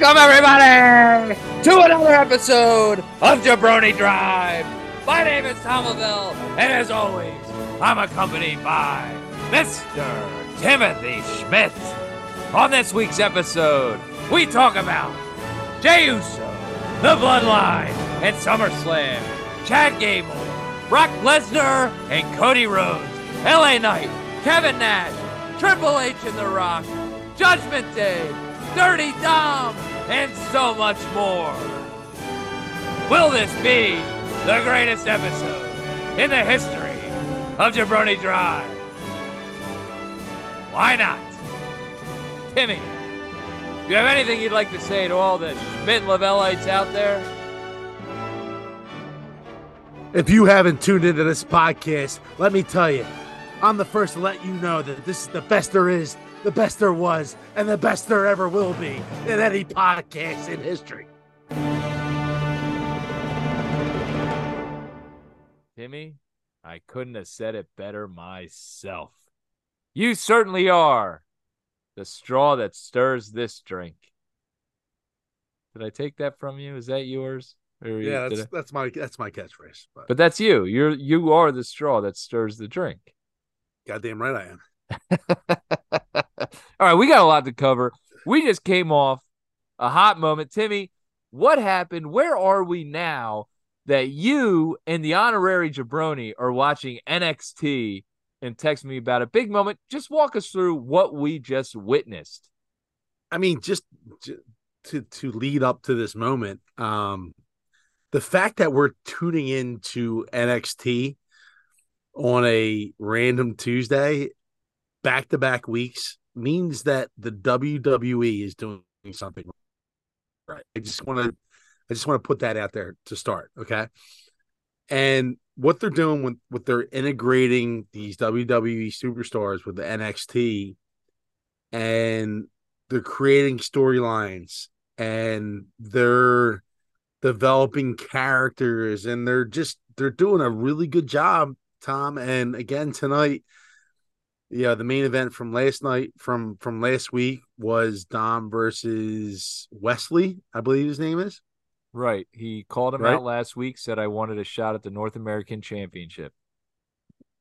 Welcome, everybody, to another episode of Jabroni Drive. My name is Tom and as always, I'm accompanied by Mr. Timothy Schmidt. On this week's episode, we talk about Jey Uso, The Bloodline, and SummerSlam, Chad Gable, Brock Lesnar, and Cody Rhodes, LA Knight, Kevin Nash, Triple H and The Rock, Judgment Day, Dirty Dom, and so much more. Will this be the greatest episode in the history of Jabroni Drive? Why not? Timmy, do you have anything you'd like to say to all the Schmidt Lavellites out there? If you haven't tuned into this podcast, let me tell you, I'm the first to let you know that this is the best there is, the best there was, and the best there ever will be in any podcast in history. Timmy, I couldn't have said it better myself. You certainly are the straw that stirs this drink. Did I take that from you? Is that yours? Or Yeah, that's I- that's my that's my catchphrase. But, But that's you. You're you are the straw that stirs the drink. goddamn right I am. All right, we got a lot to cover. We just came off a hot moment. Timmy, what happened? Where are we now that you and the honorary jabroni are watching NXT and text me about a big moment? Just walk us through what we just witnessed. I mean, just to to lead up to this moment, um, the fact that we're tuning into NXT on a random Tuesday, back to back weeks, means that the WWE is doing something right. I just want to, I just want to put that out there to start, okay? And what they're doing with with they're integrating these WWE superstars with the NXT, and they're creating storylines and they're developing characters and they're just they're doing a really good job tom and again tonight yeah the main event from last night from from last week was dom versus Wes Lee i believe his name is Right. He called him Right. out last week, said I wanted a shot at the North American Championship.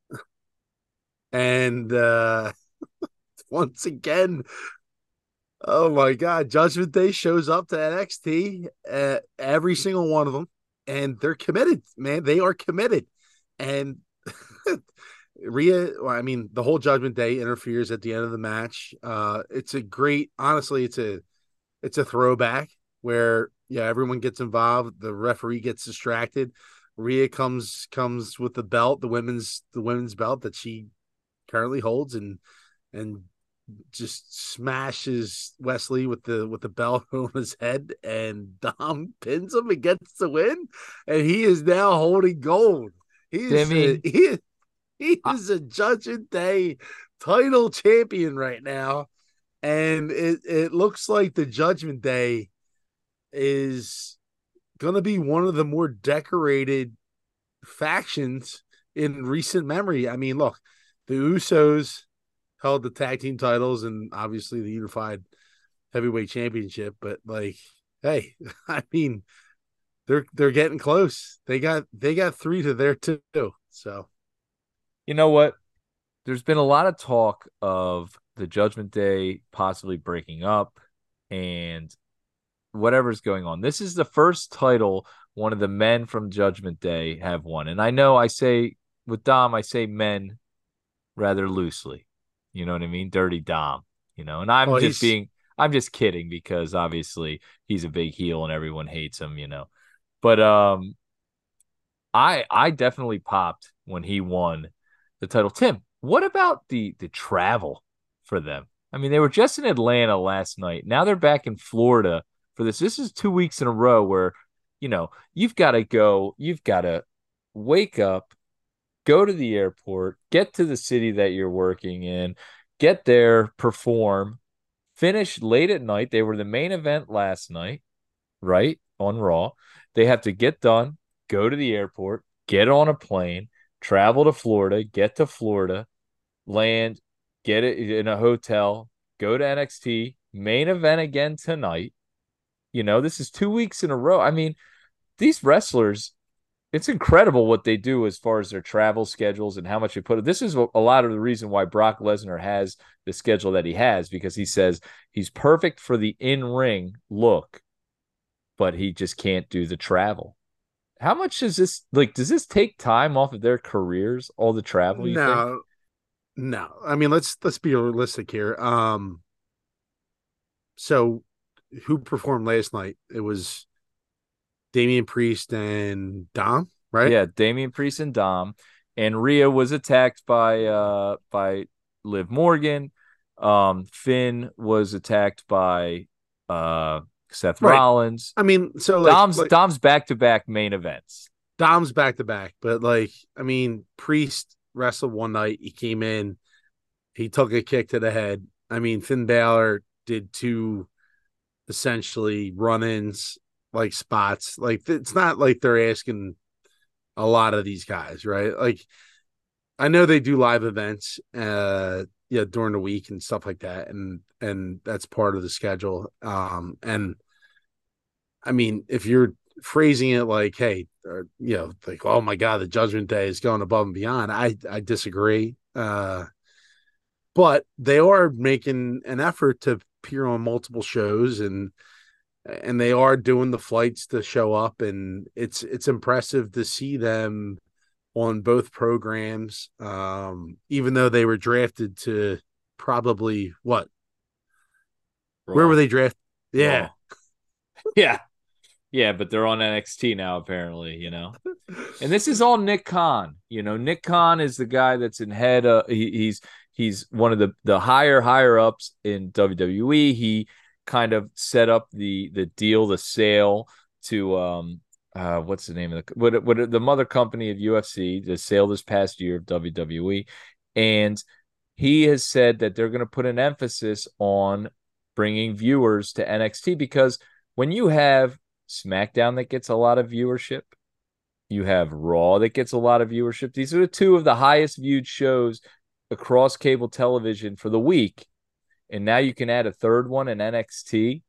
and uh once again oh my god judgment day shows up to nxt uh, every single one of them and they're committed man they are committed and Rhea, well, I mean, the whole Judgment Day interferes at the end of the match. Uh, it's a great, honestly, it's a, it's a throwback where yeah, everyone gets involved. The referee gets distracted. Rhea comes comes with the belt, the women's the women's belt that she currently holds, and and just smashes Wes Lee with the with the belt on his head, and Dom pins him and gets the win, and he is now holding gold. He is a, he, he is a Judgment Day title champion right now, and it it looks like the Judgment Day is gonna be one of the more decorated factions in recent memory. I mean, look, the Usos held the tag team titles and obviously the unified heavyweight championship, but like, hey, I mean, they're they're getting close. They got they got three to their two. So You know what? There's been a lot of talk of the Judgment Day possibly breaking up and whatever's going on. This is the first title one of the men from Judgment Day have won. And I know I say with Dom, I say men rather loosely. You know what I mean? Dirty Dom, you know, and I'm Well, just he's- being I'm just kidding because obviously he's a big heel and everyone hates him, you know. But um I I definitely popped when he won the title. Tim, what about the the travel for them? I mean, they were just in Atlanta last night. Now they're back in Florida for this. This is two weeks in a row where, you know, you've got to go, you've got to wake up, go to the airport, get to the city that you're working in, get there, perform, finish late at night. They were the main event last night, right? On Raw. They have to get done, go to the airport, get on a plane, travel to Florida, get to Florida, land, get it in a hotel, go to NXT, main event again tonight, You know, this is two weeks in a row. I mean, these wrestlers, it's incredible what they do as far as their travel schedules and how much they put it. This is a lot of the reason why Brock Lesnar has the schedule that he has because he says he's perfect for the in ring look, but he just can't do the travel. How much does this like? Does this take time off of their careers? All the travel? no, think? no. I mean, let's let's be realistic here. Um, so who performed last night? It was Damian Priest and Dom, right? Yeah, Damian Priest and Dom. And Rhea was attacked by uh by Liv Morgan. Um Finn was attacked by uh Seth right. Rollins. I mean, so like, Dom's like, Dom's back to back main events. Dom's back to back, but like, I mean, Priest wrestled one night. He came in, he took a kick to the head. I mean, Finn Balor did two essentially run-ins like spots. Like it's not like they're asking a lot of these guys, right? Like I know they do live events uh yeah during the week and stuff like that and and that's part of the schedule. Um and I mean if you're phrasing it like hey or you know like oh my god the judgment day is going above and beyond I I disagree. Uh but they are making an effort to appear on multiple shows and and they are doing the flights to show up and it's it's impressive to see them on both programs um even though they were drafted to probably what? Where were they drafted yeah. Yeah. Yeah but they're on NXT now apparently you know? And this is all Nick Khan you know? Nick Khan is the guy that's in head uh, he, he's he's one of the the higher higher ups in WWE he kind of set up the the deal, the sale to um uh what's the name of the what what the mother company of UFC, the sale this past year of WWE, and he has said that they're going to put an emphasis on bringing viewers to NXT because when you have SmackDown that gets a lot of viewership, you have Raw that gets a lot of viewership. These are the two of the highest viewed shows across cable television for the week. And now you can add a third one in NXT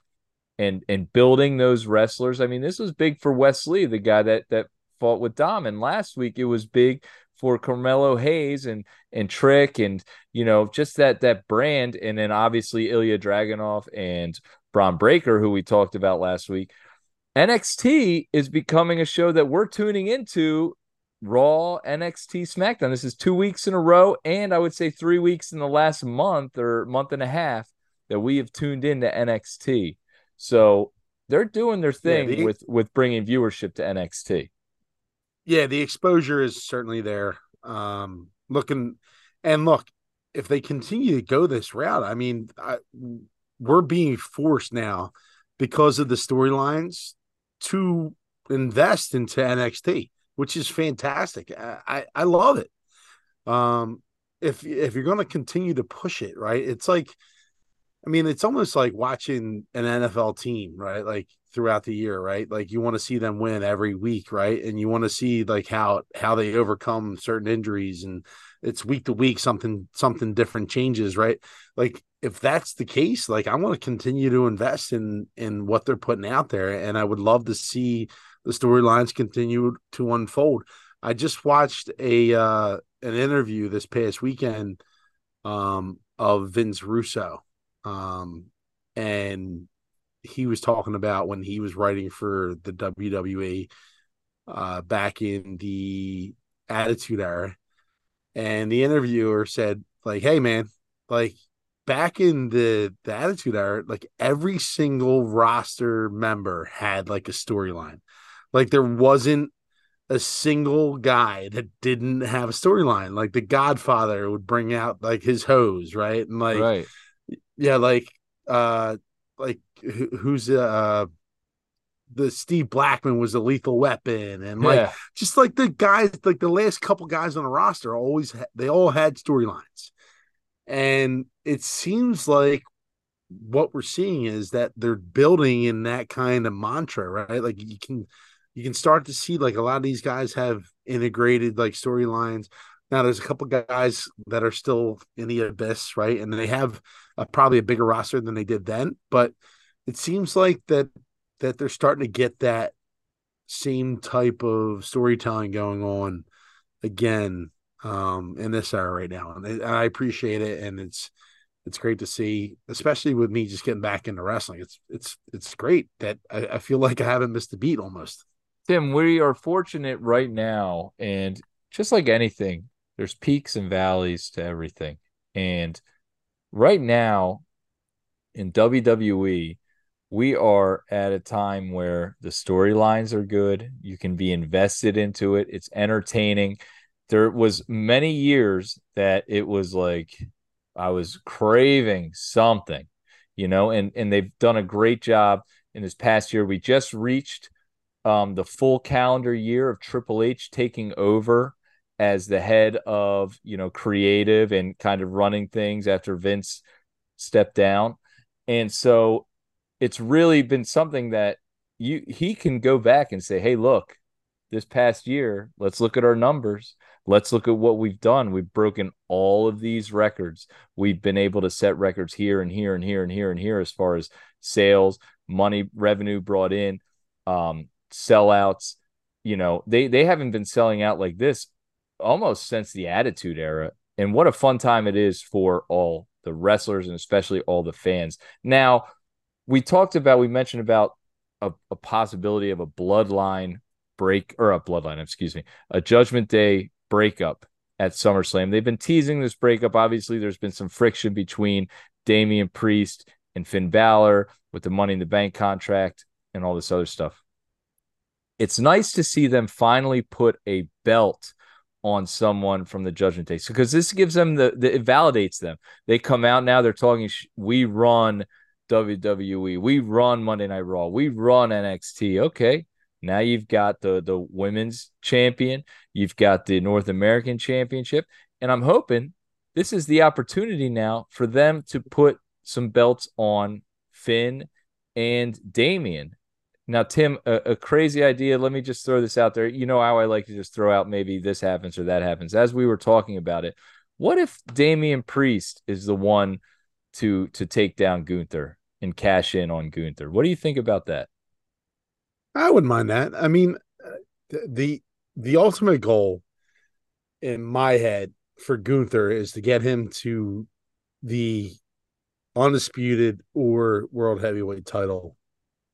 and and building those wrestlers. I mean, this was big for Wes Lee, the guy that that fought with Dom, and last week it was big for Carmelo Hayes and and Trick and you know just that that brand, and then obviously Ilya Dragunov and Bron Breakker, who we talked about last week. NXT is becoming a show that we're tuning into Raw, NXT, SmackDown. This is two weeks in a row, and I would say three weeks in the last month or month and a half that we have tuned into NXT. So they're doing their thing yeah, the, with with bringing viewership to NXT. Yeah, the exposure is certainly there. Um, looking and look, if they continue to go this route, I mean, I, we're being forced now because of the storylines to invest into NXT which is fantastic. I, I, love it. Um, if if you're going to continue to push it, right? It's like, I mean, it's almost like watching an NFL team, right? Like throughout the year, right? Like you want to see them win every week, right? And you want to see like how how they overcome certain injuries, and it's week to week something something different changes, right? Like if that's the case, like I want to continue to invest in in what they're putting out there, and I would love to see the storylines continue to unfold. I just watched a uh, an interview this past weekend um, of Vince Russo, um, and he was talking about when he was writing for the WWE uh, back in the Attitude Era, and the interviewer said, "Like, hey man, like back in the the Attitude Era, like every single roster member had like a storyline." Like there wasn't a single guy that didn't have a storyline. Like the Godfather would bring out like his hose, right? And like, right. Yeah, like, uh, like who's uh the Steve Blackman was a lethal weapon, and like yeah. just like the guys, like the last couple guys on the roster, always they all had storylines, and it seems like what we're seeing is that they're building in that kind of mantra, right? Like you can you can start to see like a lot of these guys have integrated like storylines. Now there's a couple guys that are still in the abyss, right? And they have a, probably a bigger roster than they did then, but it seems like that that they're starting to get that same type of storytelling going on again um, in this era right now, and I appreciate it, and it's it's great to see, especially with me just getting back into wrestling. It's it's it's great that I, I feel like I haven't missed a beat almost. Tim, we are fortunate right now, and just like anything, there's peaks and valleys to everything. And right now in WWE, we are at a time where the storylines are good. You can be invested into it. It's entertaining. There was many years that it was like I was craving something, you know, and and they've done a great job in this past year. We just reached um, the full calendar year of Triple H taking over as the head of you know creative and kind of running things after Vince stepped down, and so it's really been something that you he can go back and say, hey, look, this past year, let's look at our numbers. Let's look at what we've done. We've broken all of these records. We've been able to set records here and here and here and here and here as far as sales, money, revenue brought in, um, sellouts. You know, they they haven't been selling out like this almost since the Attitude Era. And what a fun time it is for all the wrestlers and especially all the fans. Now, we talked about, we mentioned about a, a possibility of a bloodline break or a bloodline, excuse me, a Judgment Day breakup at SummerSlam. They've been teasing this breakup. Obviously, there's been some friction between Damian Priest and Finn Balor with the Money in the Bank contract and all this other stuff it's nice to see them finally put a belt on someone from the judgment day. Because this gives them the, the it validates them. They come out now they're talking we run wwe we run monday night raw we run nxt okay now you've got the the women's champion you've got the north american championship and i'm hoping this is the opportunity now for them to put some belts on finn and Damian now, Tim, a, a, crazy idea. Let me just throw this out there. You know how I like to just throw out maybe this happens or that happens. As we were talking about it, what if Damian Priest is the one to to take down Gunther and cash in on Gunther? What do you think about that? I wouldn't mind that. I mean, the the ultimate goal in my head for Gunther is to get him to the undisputed or world heavyweight title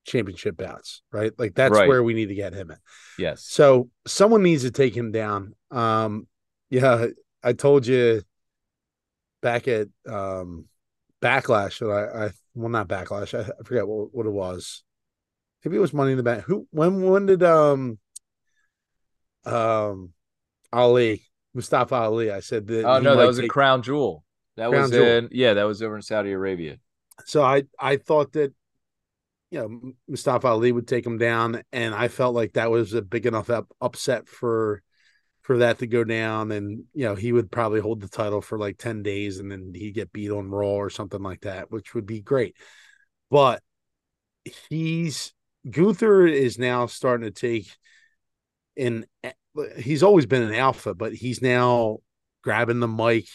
championship bouts, right? Like that's right. where we need to get him in. Yes. So someone needs to take him down. Um, yeah, I told you back at um backlash that I, I well not backlash, I, I forget what, what it was. Maybe it was money in the bank. Who when when did um um Ali Mustafa Ali? I said that. Oh no, that was take... a crown jewel. That crown was jewel. in yeah, that was over in Saudi Arabia. So I I thought that you know Mustafa Ali would take him down, and I felt like that was a big enough up, upset for for that to go down, and you know he would probably hold the title for like ten days, and then he'd get beat on Raw or something like that, which would be great. But he's Gunther is now starting to take in. Eh, he's always been an alpha, but he's now grabbing the mic.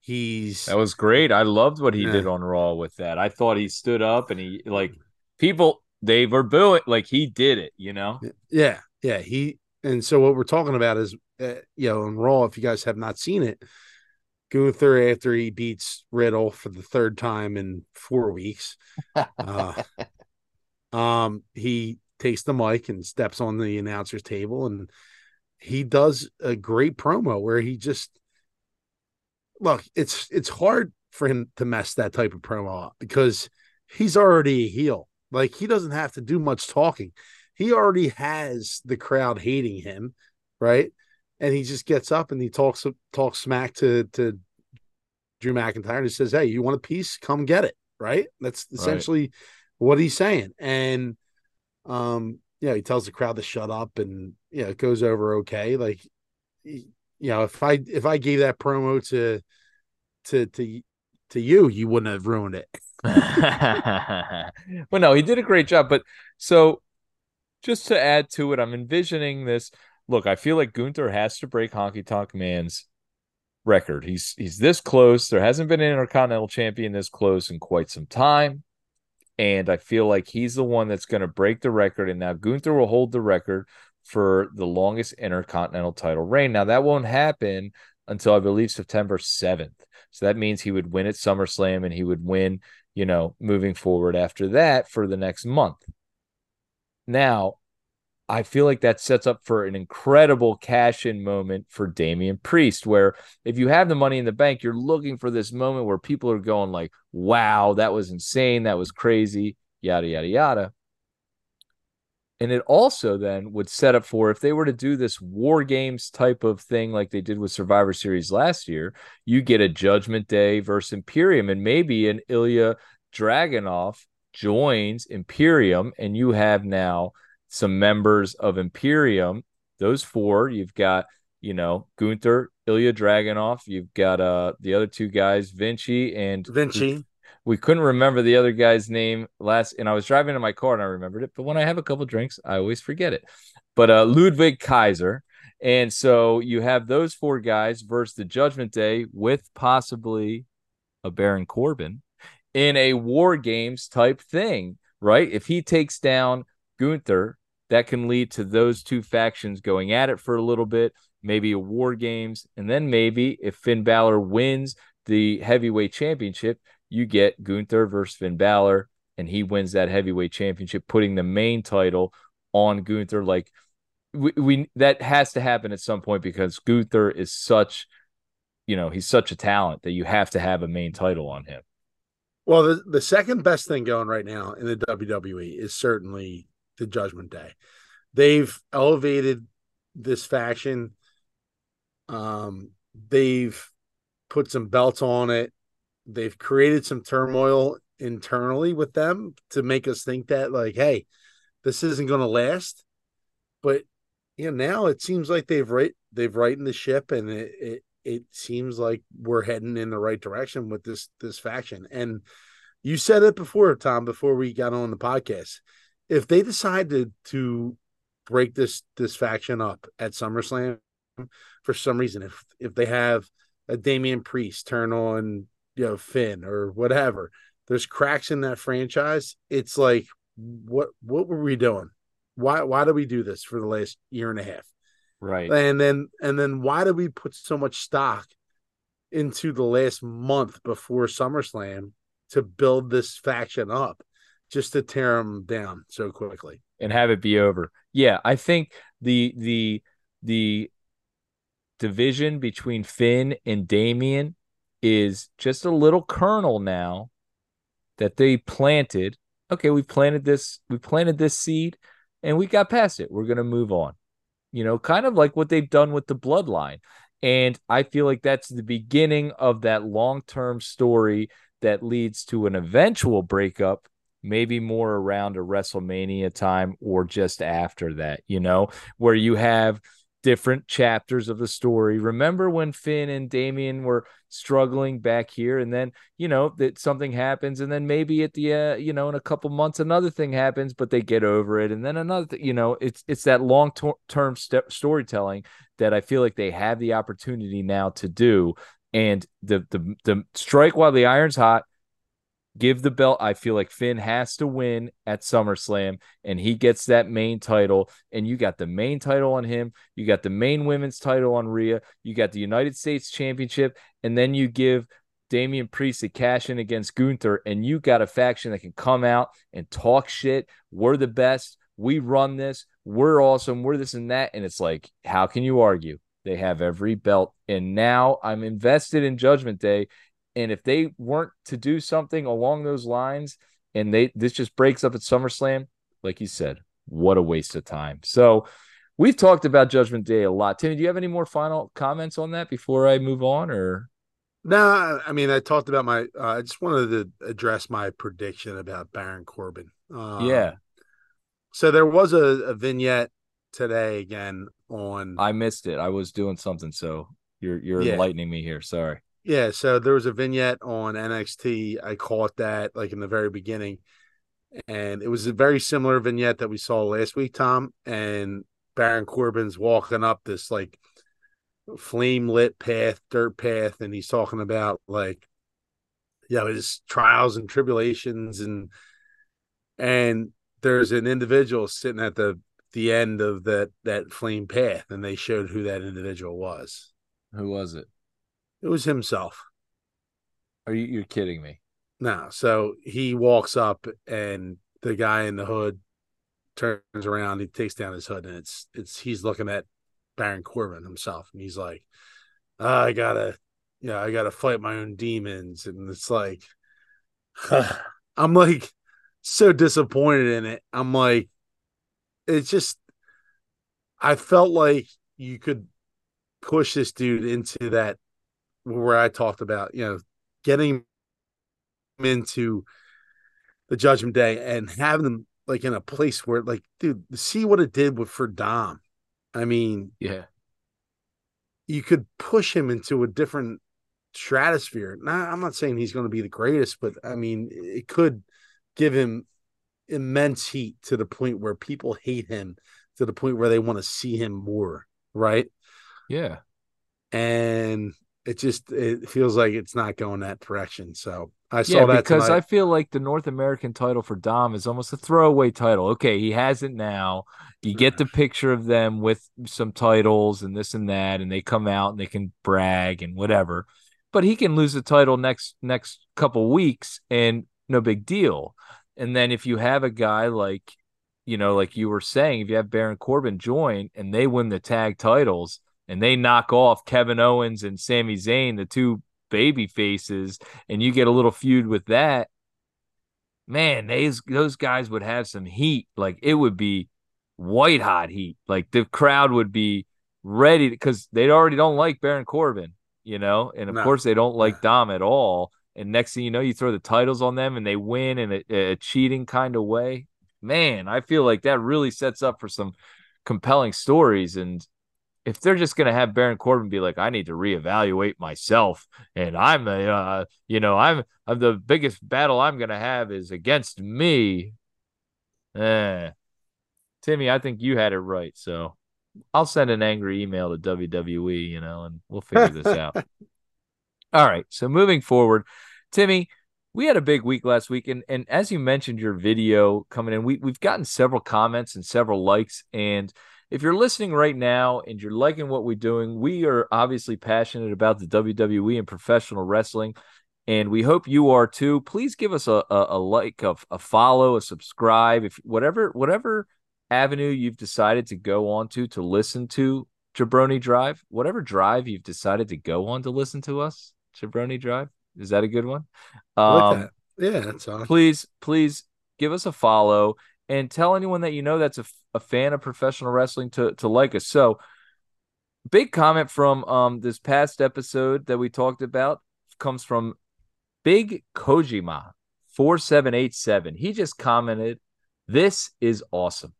He's that was great. I loved what he yeah. did on Raw with that. I thought he stood up and he like people they were booing like he did it, you know. Yeah, yeah. He and so what we're talking about is, uh, you know, in Raw. If you guys have not seen it, Gunther after he beats Riddle for the third time in four weeks, uh, um, he takes the mic and steps on the announcer's table and he does a great promo where he just look. It's it's hard for him to mess that type of promo up because he's already a heel like he doesn't have to do much talking. He already has the crowd hating him, right? And he just gets up and he talks talks smack to to Drew McIntyre and he says, "Hey, you want a piece? Come get it." Right? That's essentially right. what he's saying. And um, yeah, he tells the crowd to shut up, and yeah, it goes over okay. Like, you know, if I if I gave that promo to to to to you, you wouldn't have ruined it. well, no, he did a great job. But so just to add to it, I'm envisioning this. Look, I feel like Gunther has to break Honky Tonk Man's record. He's he's this close. There hasn't been an Intercontinental Champion this close in quite some time. And I feel like he's the one that's going to break the record. And now Gunther will hold the record for the longest intercontinental title reign. Now, that won't happen until I believe September 7th. So that means he would win at SummerSlam and he would win, you know, moving forward after that for the next month. Now, I feel like that sets up for an incredible cash in moment for Damian Priest, where if you have the money in the bank, you're looking for this moment where people are going like, wow, that was insane. That was crazy, yada, yada, yada. And it also then would set up for if they were to do this war games type of thing like they did with Survivor Series last year, you get a Judgment Day versus Imperium, and maybe an Ilya Dragunov joins Imperium, and you have now some members of Imperium. Those four, you've got, you know, Gunther, Ilya Dragunov, you've got uh the other two guys, Vinci and Vinci we couldn't remember the other guy's name last and i was driving in my car and i remembered it but when i have a couple drinks i always forget it. But uh ludwig kaiser and so you have those four guys versus the judgment day with possibly a baron corbin in a war games type thing right? If he takes down gunther that can lead to those two factions going at it for a little bit maybe a war games and then maybe if finn Balor wins the heavyweight championship you get Gunther versus Finn Balor, and he wins that heavyweight championship, putting the main title on Gunther. Like we, we that has to happen at some point because Gunther is such, you know, he's such a talent that you have to have a main title on him. Well, the, the second best thing going right now in the WWE is certainly the Judgment Day. They've elevated this faction. Um, they've put some belts on it they've created some turmoil internally with them to make us think that like hey this isn't going to last. But you know now it seems like they've right they've righted the ship and it, it it seems like we're heading in the right direction with this this faction. And you said it before tom before we got on the podcast. If they decide to to break this this faction up at SummerSlam for some reason if if they have a Damian Priest turn on you know Finn or whatever. There's cracks in that franchise. It's like what what were we doing? Why why did we do this for the last year and a half? Right. And then and then why did we put so much stock into the last month before SummerSlam to build this faction up just to tear them down so quickly and have it be over? Yeah, I think the the the division between Finn and Damian is just a little kernel now that they planted. Okay, we planted this, we planted this seed and we got past it. We're going to move on. You know, kind of like what they've done with the bloodline. And I feel like that's the beginning of that long term story that leads to an eventual breakup, maybe more around a WrestleMania time or just after that, you know, where you have different chapters of the story. Remember when Finn and Damian were struggling back here, and then you know that something happens, and then maybe at the uh, you know in a couple months another thing happens, but they get over it, and then another th- you know it's it's that long term st- storytelling that I feel like they have the opportunity now to do, and the the the strike while the iron's hot give the belt. I feel like Finn has to win at SummerSlam and he gets that main title. And you got the main title on him. You got the main women's title on Rhea. You got the United States Championship. And then you give Damian Priest a cash in against Gunther. And you got a faction that can come out and talk shit. We're the best. We run this. We're awesome. We're this and that. And it's like, how can you argue? They have every belt. And now I'm invested in Judgment Day and if they weren't to do something along those lines and they this just breaks up at SummerSlam, like you said, what a waste of time. So we've talked about Judgment Day a lot. Timmy, do you have any more final comments on that before I move on or no, I mean I talked about my. Uh, I just wanted to address my prediction about Baron Corbin. Uh, yeah. So there was a, a, vignette today again on. I missed it. I was doing something, so you're you're yeah. enlightening me here. Sorry. Yeah, so there was a vignette on NXT. I caught that like in the very beginning, and it was a very similar vignette that we saw last week, Tom. And Baron Corbin's walking up this like flame lit path, dirt path, and he's talking about like, you know, his trials and tribulations and and there's an individual sitting at the the end of that that flame path, and they showed who that individual was. Who was it? It was himself. Are you you're kidding me? No, so he walks up, and the guy in the hood turns around. He takes down his hood, and it's it's he's looking at Baron Corbin himself, and he's like, oh, "I gotta, yeah, I gotta fight my own demons," and it's like, I'm like so disappointed in it. I'm like, it's just, I felt like you could push this dude into that where I talked about, you know, getting into the Judgment Day and having them like in a place where, like, dude, see what it did with for Dom. I mean, yeah, you could push him into a different stratosphere. Now, I'm not saying he's going to be the greatest, but I mean, it could give him immense heat to the point where people hate him to the point where they want to see him more, right? Yeah. And it just it feels like it's not going that direction. So I saw yeah, that because tonight. I feel like the North American title for Dom is almost a throwaway title. Okay, he has it now. You get the mm. picture of them with some titles and this and that, and they come out and they can brag and whatever. But he can lose the title next next couple weeks and no big deal. And then if you have a guy like, you know, like you were saying, if you have Baron Corbin join and they win the tag titles and they knock off Kevin Owens and Sami Zayn, the two baby faces, and you get a little feud with that, man, those those guys would have some heat. Like it would be white hot heat. Like the crowd would be ready because they already don't like Baron Corbin, you know, and of No. course they don't like Dom at all. And next thing you know, you throw the titles on them and they win in a, a cheating kind of way. Man, I feel like that really sets up for some compelling stories. And if they're just going to have Baron Corbin be like, I need to reevaluate myself, and I'm a, uh, you know, I'm, I'm the biggest battle I'm going to have is against me. Eh. Timmy, I think you had it right. So I'll send an angry email to WWE, you know, and we'll figure this out. All right. So moving forward, Timmy, we had a big week last week, and and as you mentioned, your video coming in, we we've gotten several comments and several likes. And if you're listening right now and you're liking what we're doing, we are obviously passionate about the WWE and professional wrestling, and we hope you are too. Please give us a a, a like, a, a follow, a subscribe, if whatever whatever avenue you've decided to go on to to listen to Jabroni Drive, whatever drive you've decided to go on to listen to us, Jabroni Drive. Is that a good one? I like Um, that. Yeah, that's all. please, please give us a follow and tell anyone that you know that's a, a fan of professional wrestling to to like us. So, big comment from um this past episode that we talked about comes from Big Kojima four seven eight seven. He just commented, "This is awesome."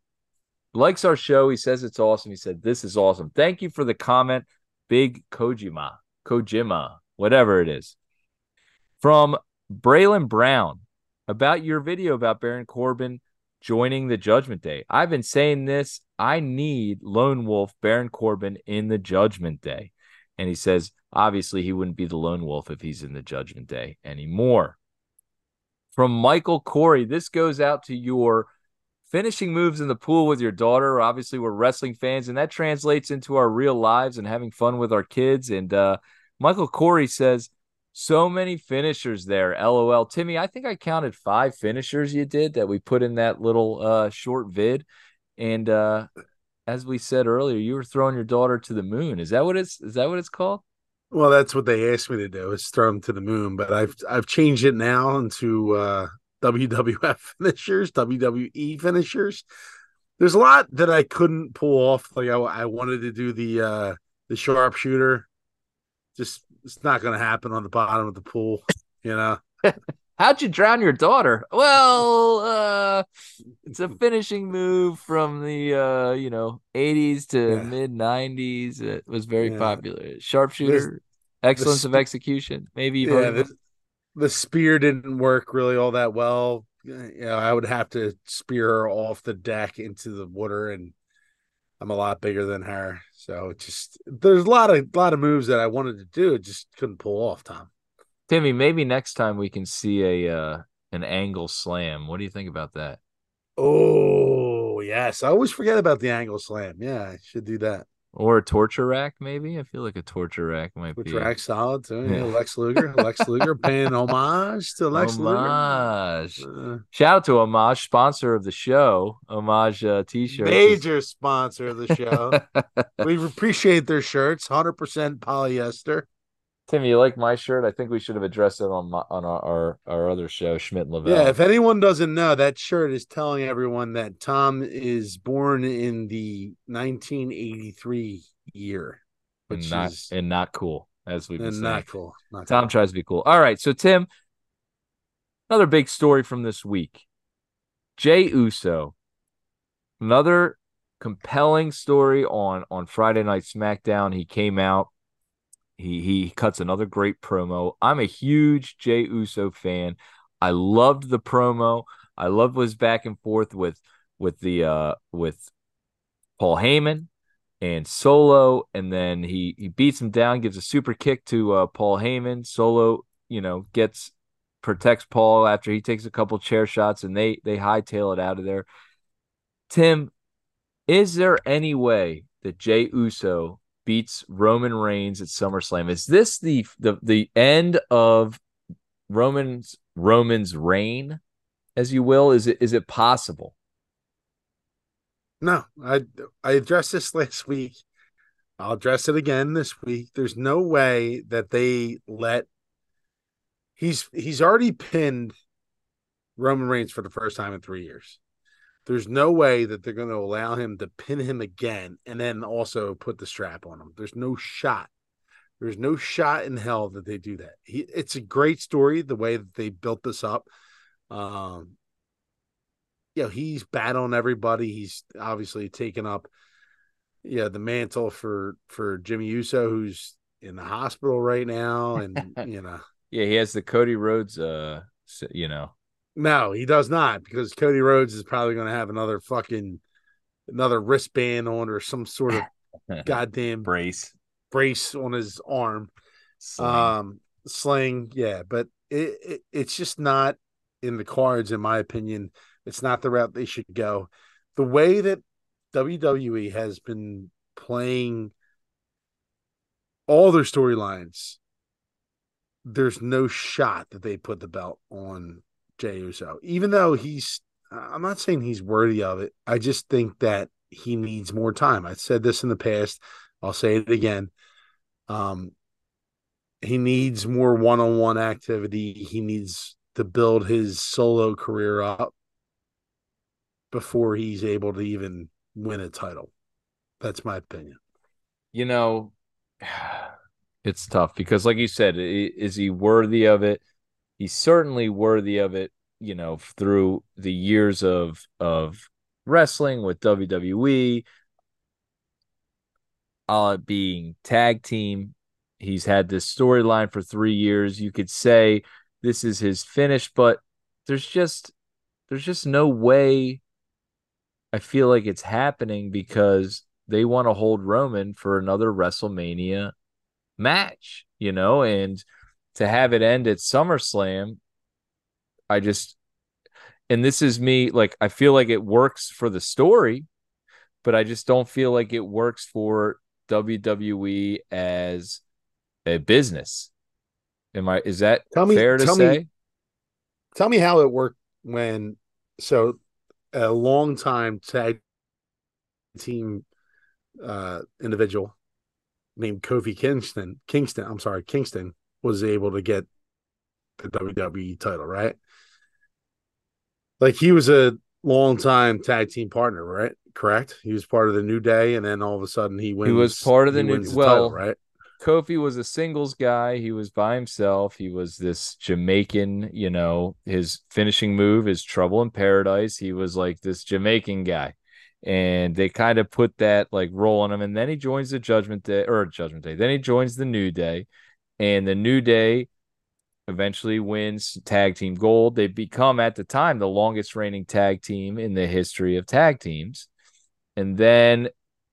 Likes our show. He says it's awesome. He said, "This is awesome." Thank you for the comment, Big Kojima, Kojima, whatever it is. From Braylon Brown about your video about Baron Corbin joining the Judgment Day. I've been saying this. I need Lone Wolf Baron Corbin in the Judgment Day. And he says, obviously, he wouldn't be the Lone Wolf if he's in the Judgment Day anymore. From Michael Corey, this goes out to your finishing moves in the pool with your daughter. Obviously, we're wrestling fans, and that translates into our real lives and having fun with our kids. And uh, Michael Corey says, so many finishers there. LOL. Timmy, I think I counted five finishers you did that we put in that little uh, short vid. And uh, as we said earlier, you were throwing your daughter to the moon. Is that what it's is that what it's called? Well, that's what they asked me to do is throw them to the moon, but I've I've changed it now into uh, WWF finishers, WWE finishers. There's a lot that I couldn't pull off. Like I, I wanted to do the uh, the sharpshooter. Just it's not going to happen on the bottom of the pool, you know. How'd you drown your daughter? Well, uh, it's a finishing move from the uh, you know 80s to Yeah. mid 90s. It was very Yeah. popular. Sharpshooter, excellence of execution. Maybe you've Yeah, the, the spear didn't work really all that well. You know, I would have to spear her off the deck into the water, and I'm a lot bigger than her, so just there's a lot of lot of moves that I wanted to do, just couldn't pull off. Tom, Timmy, maybe next time we can see a uh, an angle slam. What do you think about that? Oh yes, I always forget about the angle slam. Yeah, I should do that. Or a torture rack, maybe. I feel like a torture rack might Torture be. rack solid too. Yeah, Lex Luger. Lex Luger paying homage to Lex Homage. Luger. Uh, Shout out to Homage, sponsor of the show. Homage uh, t-shirt. major sponsor of the show. we appreciate their shirts, hundred percent polyester. Tim, you like my shirt? I think we should have addressed it on my, on our, our, our other show, Schmidt and Lavelle. Yeah, if anyone doesn't know, that shirt is telling everyone that Tom is born in the 1983 year, which and not is and not cool, as we've been and saying. not cool. Not Tom cool. tries to be cool. All right, so Tim, another big story from this week. Jey Uso, another compelling story on on Friday Night SmackDown. He came out. He he cuts another great promo. I'm a huge Jey Uso fan. I loved the promo. I loved his back and forth with with the uh with Paul Heyman and Solo, and then he he beats him down, gives a super kick to uh, Paul Heyman. Solo, you know, gets protects Paul after he takes a couple chair shots, and they they hightail it out of there. Tim, is there any way that Jey Uso beats Roman Reigns at SummerSlam? Is this the the the end of Roman's Roman's reign, as you will? Is it is it possible? No, I I addressed this last week. I'll address it again this week. There's no way that they let he's he's already pinned Roman Reigns for the first time in three years. There's no way that they're going to allow him to pin him again and then also put the strap on him. There's no shot. There's no shot in hell that they do that. He, it's a great story the way that they built this up. Um, you know, he's battling everybody. He's obviously taken up, yeah, the mantle for for Jimmy Uso, who's in the hospital right now, and you know, Yeah, he has the Cody Rhodes, uh, you know, no, he does not because Cody Rhodes is probably going to have another fucking another wristband on or some sort of goddamn brace. brace on his arm. sling. Um, sling, yeah, but it, it it's just not in the cards, in my opinion. It's not the route they should go. The way that WWE has been playing all their storylines, there's no shot that they put the belt on Jey Uso, even though he's. I'm not saying he's worthy of it. I just think that he needs more time. I said this in the past. I'll say it again. Um, he needs more one-on-one activity. He needs to build his solo career up before he's able to even win a title. That's my opinion. you know, it's tough because, like you said, is he worthy of it? He's certainly worthy of it. You know, through the years of of wrestling with WWE, uh, being tag team, he's had this storyline for three years. You could say this is his finish, but there's just there's just no way. I feel like it's happening because they want to hold Roman for another WrestleMania match, you know, and to have it end at SummerSlam, I just, and this is me, like, I feel like it works for the story, but I just don't feel like it works for WWE as a business. Am I, is that Tell me- fair to tell me- say? Tell me how it worked when so a long time tag team uh individual named Kofi Kingston Kingston, I'm sorry, Kingston was able to get the WWE title, right? Like he was a long time tag team partner, right? Correct. He was part of the New Day, and then all of a sudden he wins. He was part of the New- wins well, title, right? Kofi was a singles guy. He was by himself. He was this Jamaican, you know, his finishing move is Trouble in Paradise. He was like this Jamaican guy. And they kind of put that like role on him. And then he joins the Judgment Day or Judgment Day. Then he joins the New Day. And the New Day eventually wins tag team gold. They become at the time the longest reigning tag team in the history of tag teams. And then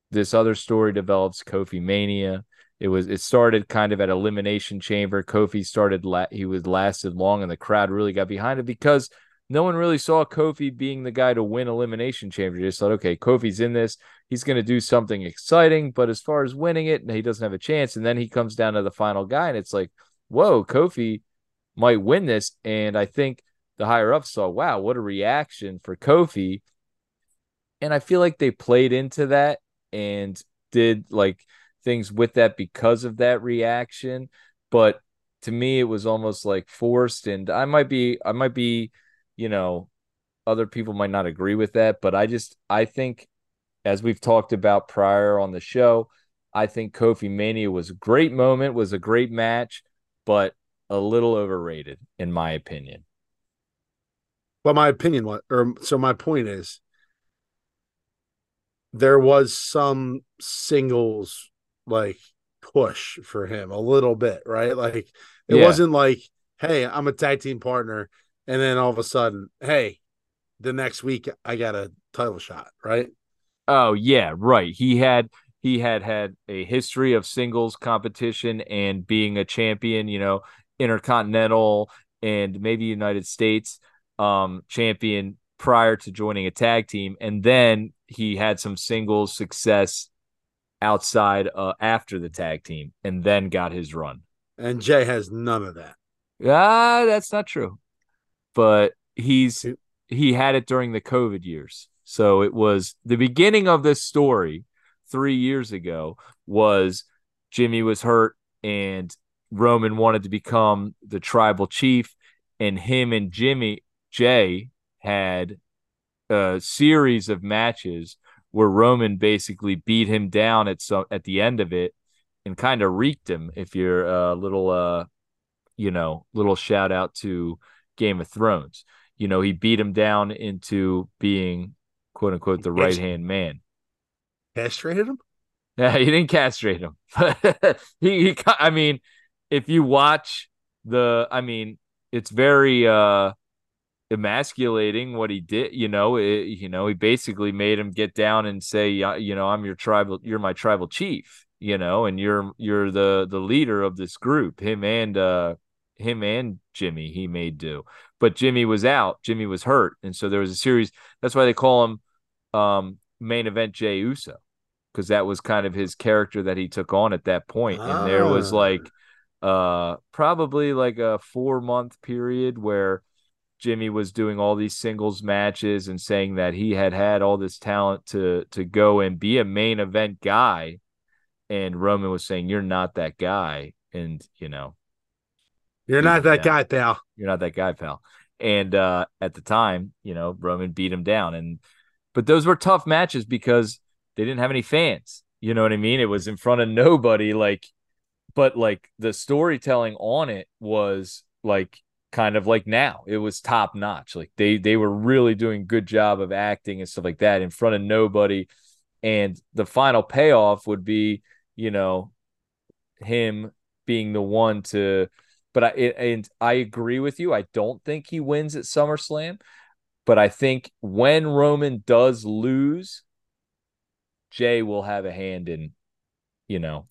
this other story develops Kofi Mania. It was it started kind of at Elimination Chamber. Kofi started la- he was lasted long and the crowd really got behind it because no one really saw Kofi being the guy to win Elimination Chamber. They Just thought, okay, Kofi's in this. He's going to do something exciting. But as far as winning it, he doesn't have a chance. And then he comes down to the final guy, and it's like, whoa, Kofi might win this. And I think the higher ups saw, wow, what a reaction for Kofi. And I feel like they played into that and did like things with that because of that reaction. But to me, it was almost like forced. And I might be, I might be, you know, other people might not agree with that. But I just, I think, as we've talked about prior on the show, I think Kofi Mania was a great moment, was a great match, but a little overrated, in my opinion. But my opinion was, or so my point is, there was some singles like push for him a little bit, right? Like it yeah. wasn't like, hey, I'm a tag team partner, and then all of a sudden, hey, the next week I got a title shot, right? Oh yeah, right. He had he had had a history of singles competition and being a champion, you know, intercontinental and maybe United States um champion prior to joining a tag team and then he had some singles success outside uh, after the tag team and then got his run. And Jey has none of that. Ah, that's not true. But he's he had it during the COVID years. So it was the beginning of this story 3 years ago was Jimmy was hurt and Roman wanted to become the tribal chief and him and Jimmy Jey had a series of matches where Roman basically beat him down at some at the end of it and kind of reeked him. If you're a little, uh, you know, little shout out to Game of Thrones. You know, he beat him down into being quote unquote the right hand man. Castrated him? Yeah, he didn't castrate him. he, he, I mean, if you watch the, I mean, it's very, uh, emasculating what he did you know it, you know he basically made him get down and say you know i'm your tribal you're my tribal chief you know and you're you're the the leader of this group him and uh him and jimmy he made do but jimmy was out jimmy was hurt and so there was a series that's why they call him um main event Jey Uso because that was kind of his character that he took on at that point. and there was like ah. uh probably like a four month period where Jimmy was doing all these singles matches and saying that he had had all this talent to to go and be a main event guy and Roman was saying you're not that guy and you know you're not that guy pal. You're not that guy pal. And uh at the time you know Roman beat him down. And but those were tough matches because they didn't have any fans. You know what I mean? It was in front of nobody like but like the storytelling on it was like kind of like now. It was top notch. Like they they were really doing good job of acting and stuff like that in front of nobody. And the final payoff would be you know him being the one to but I and I agree with you I don't think he wins at SummerSlam but I think when Roman does lose Jey will have a hand in you know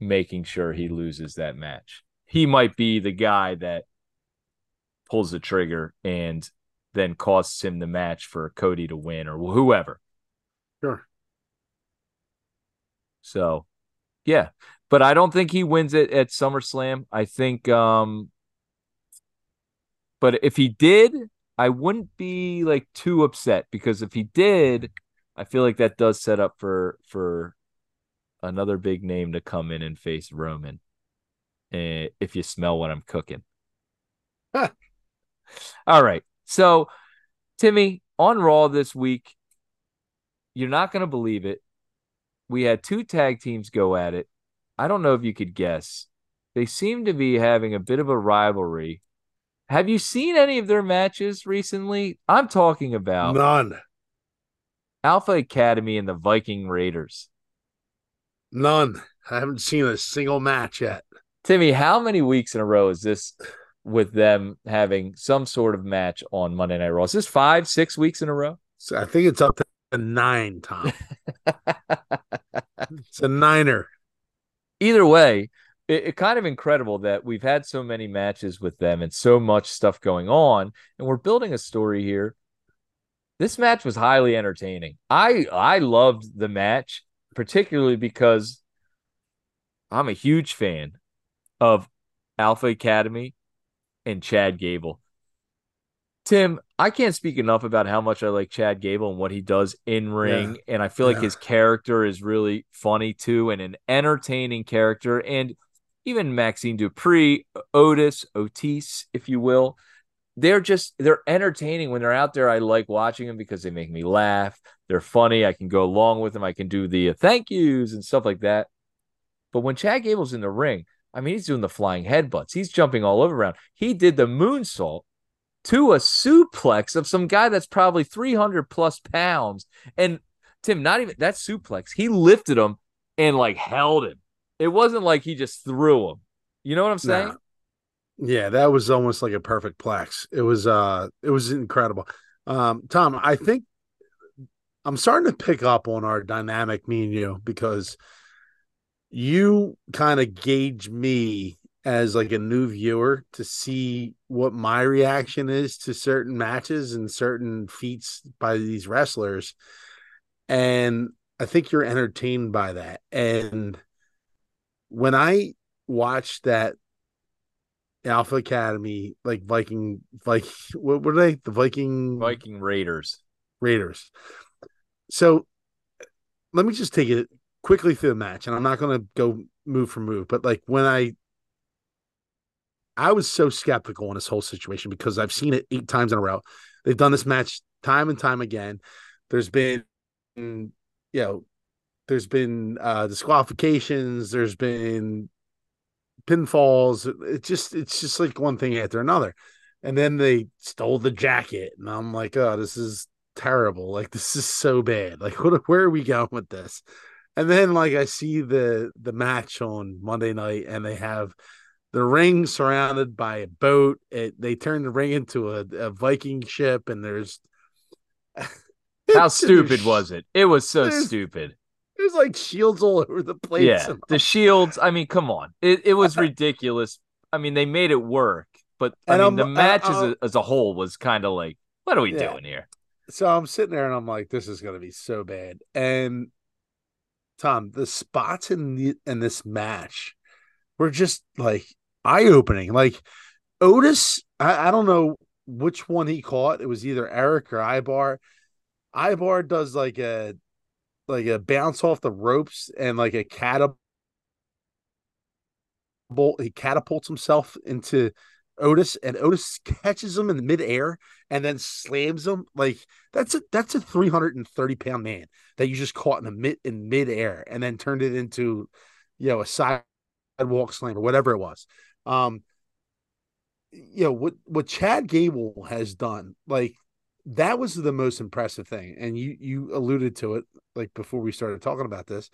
making sure he loses that match he might be the guy that pulls the trigger and then costs him the match for Cody to win or whoever. Sure. So, yeah, but I don't think he wins it at SummerSlam. I think, um, but if he did, I wouldn't be like too upset because if he did, I feel like that does set up for for another big name to come in and face Roman. Uh, if you smell what I'm cooking. All right. So, Timmy, on Raw this week, you're not going to believe it. We had two tag teams go at it. I don't know if you could guess. They seem to be having a bit of a rivalry. Have you seen any of their matches recently? I'm talking about none. Alpha Academy and the Viking Raiders. None. I haven't seen a single match yet. Timmy, how many weeks in a row is this with them having some sort of match on Monday Night Raw. Is this five, six weeks in a row? So I think it's up to nine, Tom. it's a niner. Either way, it, it, kind of incredible that we've had so many matches with them and so much stuff going on, and we're building a story here. This match was highly entertaining. I I loved the match, particularly because I'm a huge fan of Alpha Academy and Chad Gable. Tim, I can't speak enough about how much I like Chad Gable and what he does in ring. Yeah. And I feel yeah. like his character is really funny too and an entertaining character. And even Maxxine Dupri, Otis, Otis, if you will, they're just they're entertaining when they're out there. I like watching them because they make me laugh. They're funny. I can go along with them. I can do the uh, thank yous and stuff like that. But when Chad Gable's in the ring, I mean, he's doing the flying headbutts. He's jumping all over around. He did the moonsault to a suplex of some guy that's probably 300 plus pounds. And Tim, not even that suplex, he lifted him and like held him. It wasn't like he just threw him. You know what I'm saying? Nah. Yeah, that was almost like a perfect plex. It was uh it was incredible. Um Tom, I think I'm starting to pick up on our dynamic me and you because you kind of gauge me as like a new viewer to see what my reaction is to certain matches and certain feats by these wrestlers. And i think you're entertained by that. And when i watched that alpha academy like viking like what were they the viking viking raiders. Raiders. So let me just take it quickly through the match and i'm not going to go move for move but like when i I was so skeptical in this whole situation because I've seen it eight times in a row. They've done this match time and time again. There's been, you know, there's been uh, disqualifications. There's been pinfalls. It just it's just like one thing after another. And then they stole the jacket, and I'm like, oh, this is terrible. Like this is so bad. Like what? Where are we going with this? And then like I see the the match on Monday night, and they have the ring surrounded by a boat. It, they turn the ring into a, a Viking ship, and there's how stupid was it? It was so there's, stupid. There's like shields all over the place. Yeah, the shields. I mean, come on, it it was ridiculous. I mean, they made it work, but I and mean, I'm, the uh, match as, uh, a, as a whole was kind of like, what are we yeah. doing here? So I'm sitting there and I'm like, this is gonna be so bad. And Tom, the spots in the in this match were just like eye opening. Like Otis, I, I, don't know which one he caught. It was either Erik or Ivar. Ivar does like a like a bounce off the ropes and like a catapult. He catapults himself into Otis, and Otis catches him in midair and then slams him. Like that's a that's a three hundred and thirty pound man that you just caught in the mid in midair and then turned it into, you know, a sidewalk slam or whatever it was. Um, you know what what Chad Gable has done, like that was the most impressive thing, and you you alluded to it like before we started talking about this.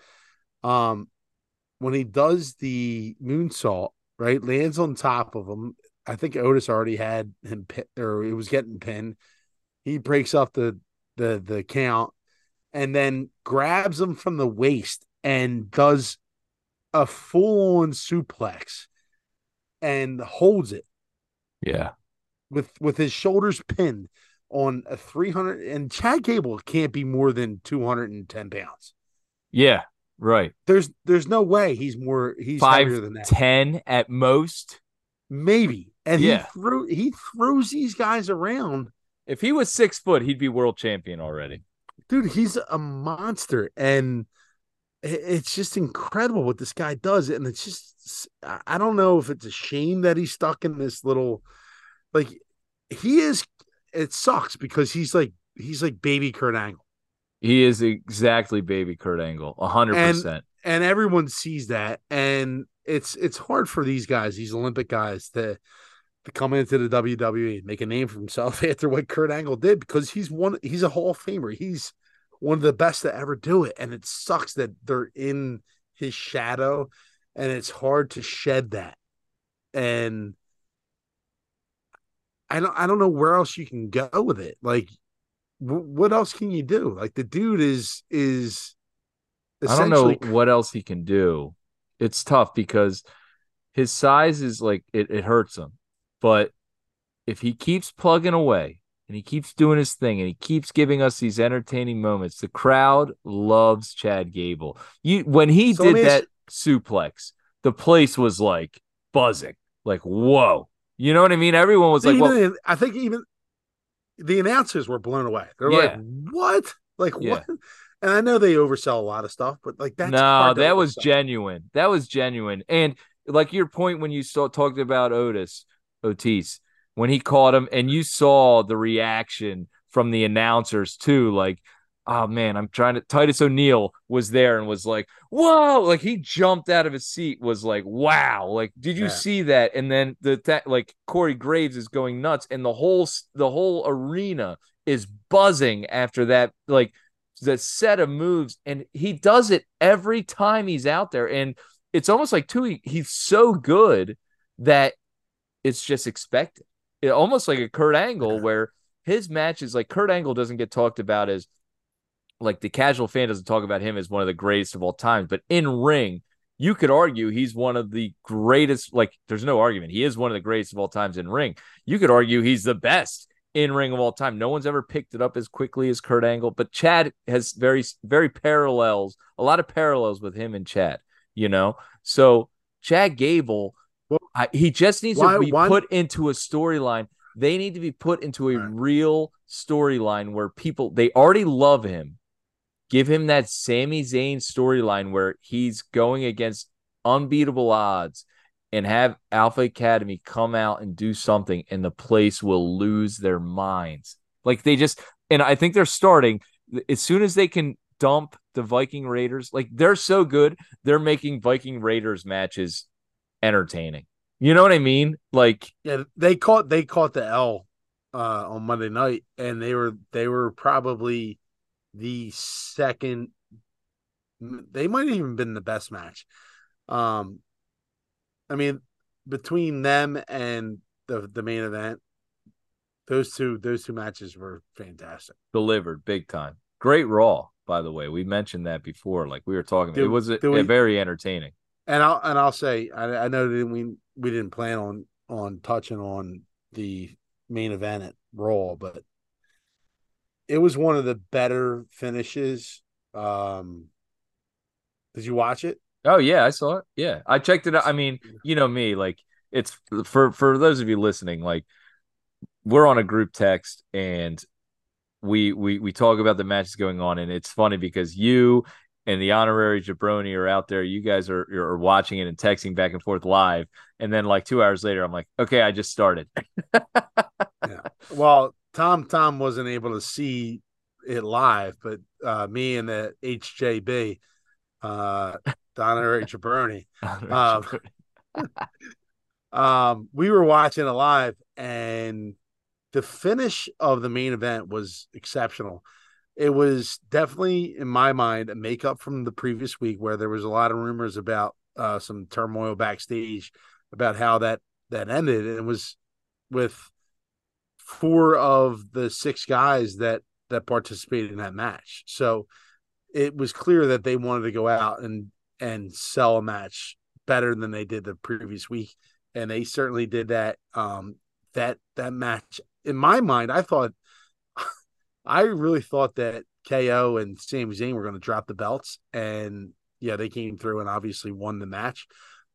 Um, when he does the moonsault, right, lands on top of him. I think Otis already had him pin, or he was getting pinned. He breaks off the the the count and then grabs him from the waist and does a full on suplex and holds it. Yeah. With with his shoulders pinned on a 300 and Chad Gable can't be more than 210 pounds. Yeah, right. There's there's no way he's more he's Five, heavier than that. 10 at most. Maybe. And yeah. he threw he throws these guys around. If he was six foot, he'd be world champion already. Dude, he's a monster. And it's just incredible what this guy does. And it's just, I don't know if it's a shame that he's stuck in this little, like, he is, it sucks because he's like, he's like baby Kurt Angle. He is exactly baby Kurt Angle, a hundred percent. And everyone sees that. And it's, it's hard for these guys, these Olympic guys to, to come into the WWE and make a name for himself after what Kurt Angle did because he's one, he's a Hall of Famer. He's, one of the best to ever do it. And it sucks that they're in his shadow and it's hard to shed that. And I don't I don't know where else you can go with it. Like w- what else can you do? Like the dude is is I don't know what else he can do. It's tough because his size is like it, it hurts him. But if he keeps plugging away and he keeps doing his thing and he keeps giving us these entertaining moments, the crowd loves Chad Gable. You when he So did that suplex, the place was like buzzing, like whoa. You know what I mean? Everyone was like, even well, I think even the announcers were blown away. They're Yeah. like, "What? Like Yeah. what?" And I know they oversell a lot of stuff, but like that's no, that was genuine. That was genuine. And like your point when you saw talked about Otis, Otis, when he caught him, and you saw the reaction from the announcers too, like, oh man, I'm trying to Titus O'Neil was there and was like, whoa, like he jumped out of his seat, was like, wow, like, did you Yeah. see that? And then the ta- like Corey Graves is going nuts, and the whole the whole arena is buzzing after that, like the set of moves, and he does it every time he's out there. And it's almost like too he, he's so good that it's just expected. It almost like a Kurt Angle where his matches, like Kurt Angle, doesn't get talked about as like the casual fan doesn't talk about him as one of the greatest of all time, but in ring. You could argue he's one of the greatest. Like, there's no argument. He is one of the greatest of all times in ring. You could argue he's the best in ring of all time. No one's ever picked it up as quickly as Kurt Angle, but Chad has very, very parallels, a lot of parallels with him and Chad, you know? So Chad Gable, I, he just needs why- to be why- put into a storyline. They need to be put into a Right. real storyline where people, they already love him. Give him that Sami Zayn storyline where he's going against unbeatable odds and have Alpha Academy come out and do something, and the place will lose their minds. Like they just, and I think they're starting as soon as they can dump the Viking Raiders. Like they're so good, they're making Viking Raiders matches entertaining. You know what I mean? Like, Yeah, they caught they caught the L uh, on Monday night, and they were they were probably the second. They might have even been the best match. Um, I mean, between them and the the main event, those two those two matches were fantastic. delivered big time. Great Raw, by the way. We mentioned that before. Like we were talking, Do- it was a, we- a very entertaining. And I'll and I'll say I, I know that we we didn't plan on on touching on the main event at Raw, but it was one of the better finishes. Um, did you watch it? Oh yeah, I saw it. Yeah, I checked it out. I mean, you know me, like it's for for those of you listening, like we're on a group text and we we we talk about the matches going on, and it's funny because you and the honorary jabroni are out there. You guys are are watching it and texting back and forth live, and then like two hours later, I'm like, okay, I just started. Well, Tom Tom wasn't able to see it live, but uh, me and the HJB, uh, Donna H. Bernie, Um, um, we were watching it live, and the finish of the main event was exceptional. It was definitely, in my mind, a makeup from the previous week where there was a lot of rumors about uh, some turmoil backstage about how that that ended. And it was with four of the six guys that that participated in that match. So it was clear that they wanted to go out and and sell a match better than they did the previous week, and they certainly did that. Um, that that match, in my mind, I thought, I really thought that KO and Sami Zayn were going to drop the belts, and yeah, they came through and obviously won the match,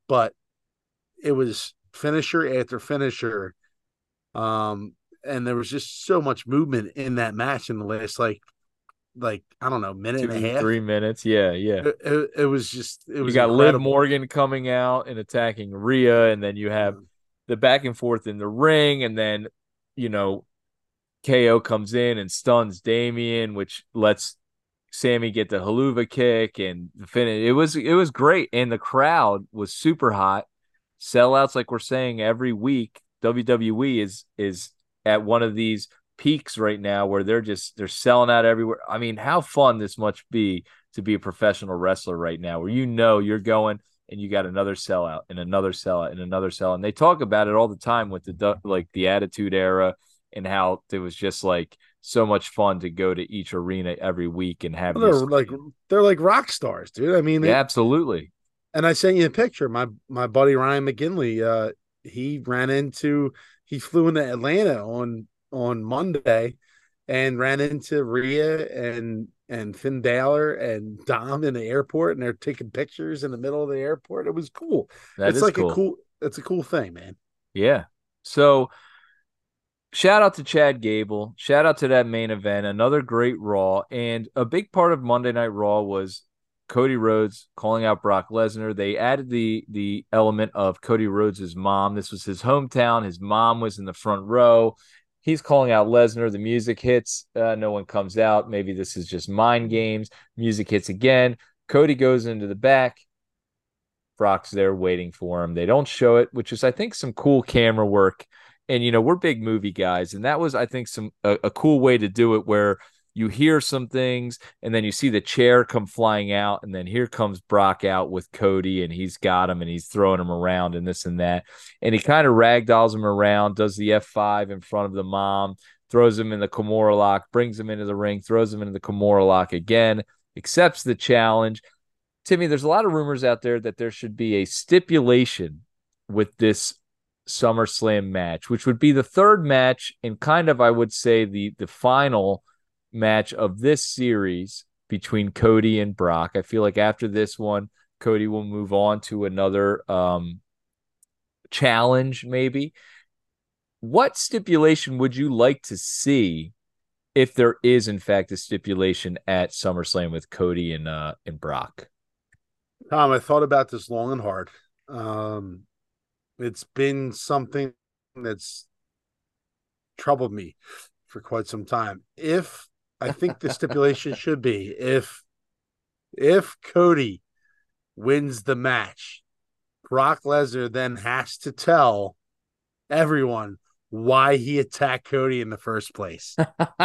but it was finisher after finisher, um, and there was just so much movement in that match in the last like, like I don't know, minute Two, and a half. three minutes. Yeah, yeah. It, it, it was just it was you got Liv. Morgan coming out and attacking Rhea, and then you have the back and forth in the ring, and then you know KO comes in and stuns Damian, which lets Sami get the Helluva kick and finish. It was it was great, and the crowd was super hot. Sellouts, like we're saying every week, WWE is is at one of these peaks right now where they're just they're selling out everywhere. I mean, how fun this must be to be a professional wrestler right now, where you know you're going and you got another sellout and another sellout and another sellout. And they talk about it all the time with the like the Attitude Era and how it was just like so much fun to go to each arena every week and have They're these- like they're like rock stars, dude. I mean, yeah, absolutely. And I sent you a picture. My my buddy Ryan McGinley, uh, he ran into he flew into Atlanta on on Monday and ran into Rhea and and Finn Balor and Dom in the airport, and they're taking pictures in the middle of the airport. It was cool. That it's is like cool. a cool. It's a cool thing, man. Yeah. So shout out to Chad Gable. Shout out to that main event. Another great Raw. And a big part of Monday Night Raw was Cody Rhodes calling out Brock Lesnar. They added the the element of Cody Rhodes' mom. This was his hometown. His mom was in the front row. He's calling out Lesnar. The music hits. Uh, no one comes out. Maybe this is just mind games. Music hits again. Cody goes into the back. Brock's there waiting for him. They don't show it, which is, I think, some cool camera work. And you know, we're big movie guys, and that was, I think, some a, a cool way to do it where you hear some things and then you see the chair come flying out and then here comes Brock out with Cody and he's got him and he's throwing him around and this and that. And he kind of ragdolls him around does the F5 in front of the mom throws him in the Kimura lock brings him into the ring throws him into the Kimura lock again accepts the challenge. Timmy there's a lot of rumors out there that there should be a stipulation with this SummerSlam match which would be the third match and kind of I would say the the final match of this series between Cody and Brock. I feel like after this one, Cody will move on to another um, challenge, maybe. What stipulation would you like to see if there is, in fact, a stipulation at SummerSlam with Cody and uh, and Brock? Tom, I thought about this long and hard. Um, it's been something that's troubled me for quite some time. If I think the stipulation should be if if Cody wins the match, Brock Lesnar then has to tell everyone why he attacked Cody in the first place.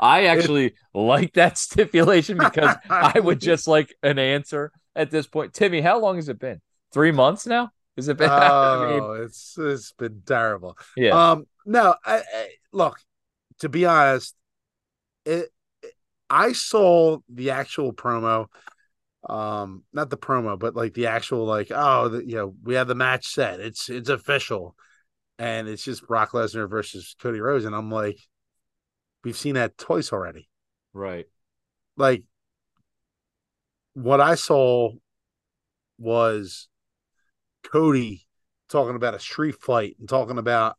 I actually if, like that stipulation because I would just like an answer at this point. Timmy, how long has it been? Three months now? Has it been? Oh, I mean, it's it's been terrible. Yeah. Um. No. I, I, look. To be honest, it, it. I saw the actual promo um not the promo but like the actual like oh the, you know we have the match set it's it's official and it's just Brock Lesnar versus Cody Rhodes and I'm like we've seen that twice already right like what I saw was Cody talking about a street fight and talking about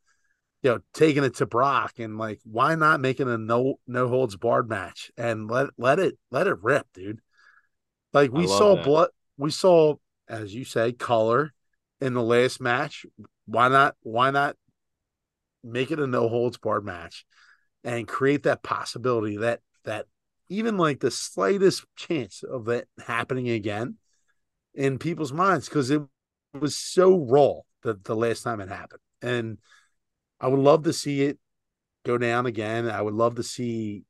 you know taking it to Brock and like why not making a no no holds barred match and let let it let it rip dude. Like we saw that. blood we saw as you say color in the last match. Why not why not make it a no holds barred match and create that possibility that that even like the slightest chance of that happening again in people's minds? Because it was so raw the, the last time it happened. And I would love to see it go down again. I would love to see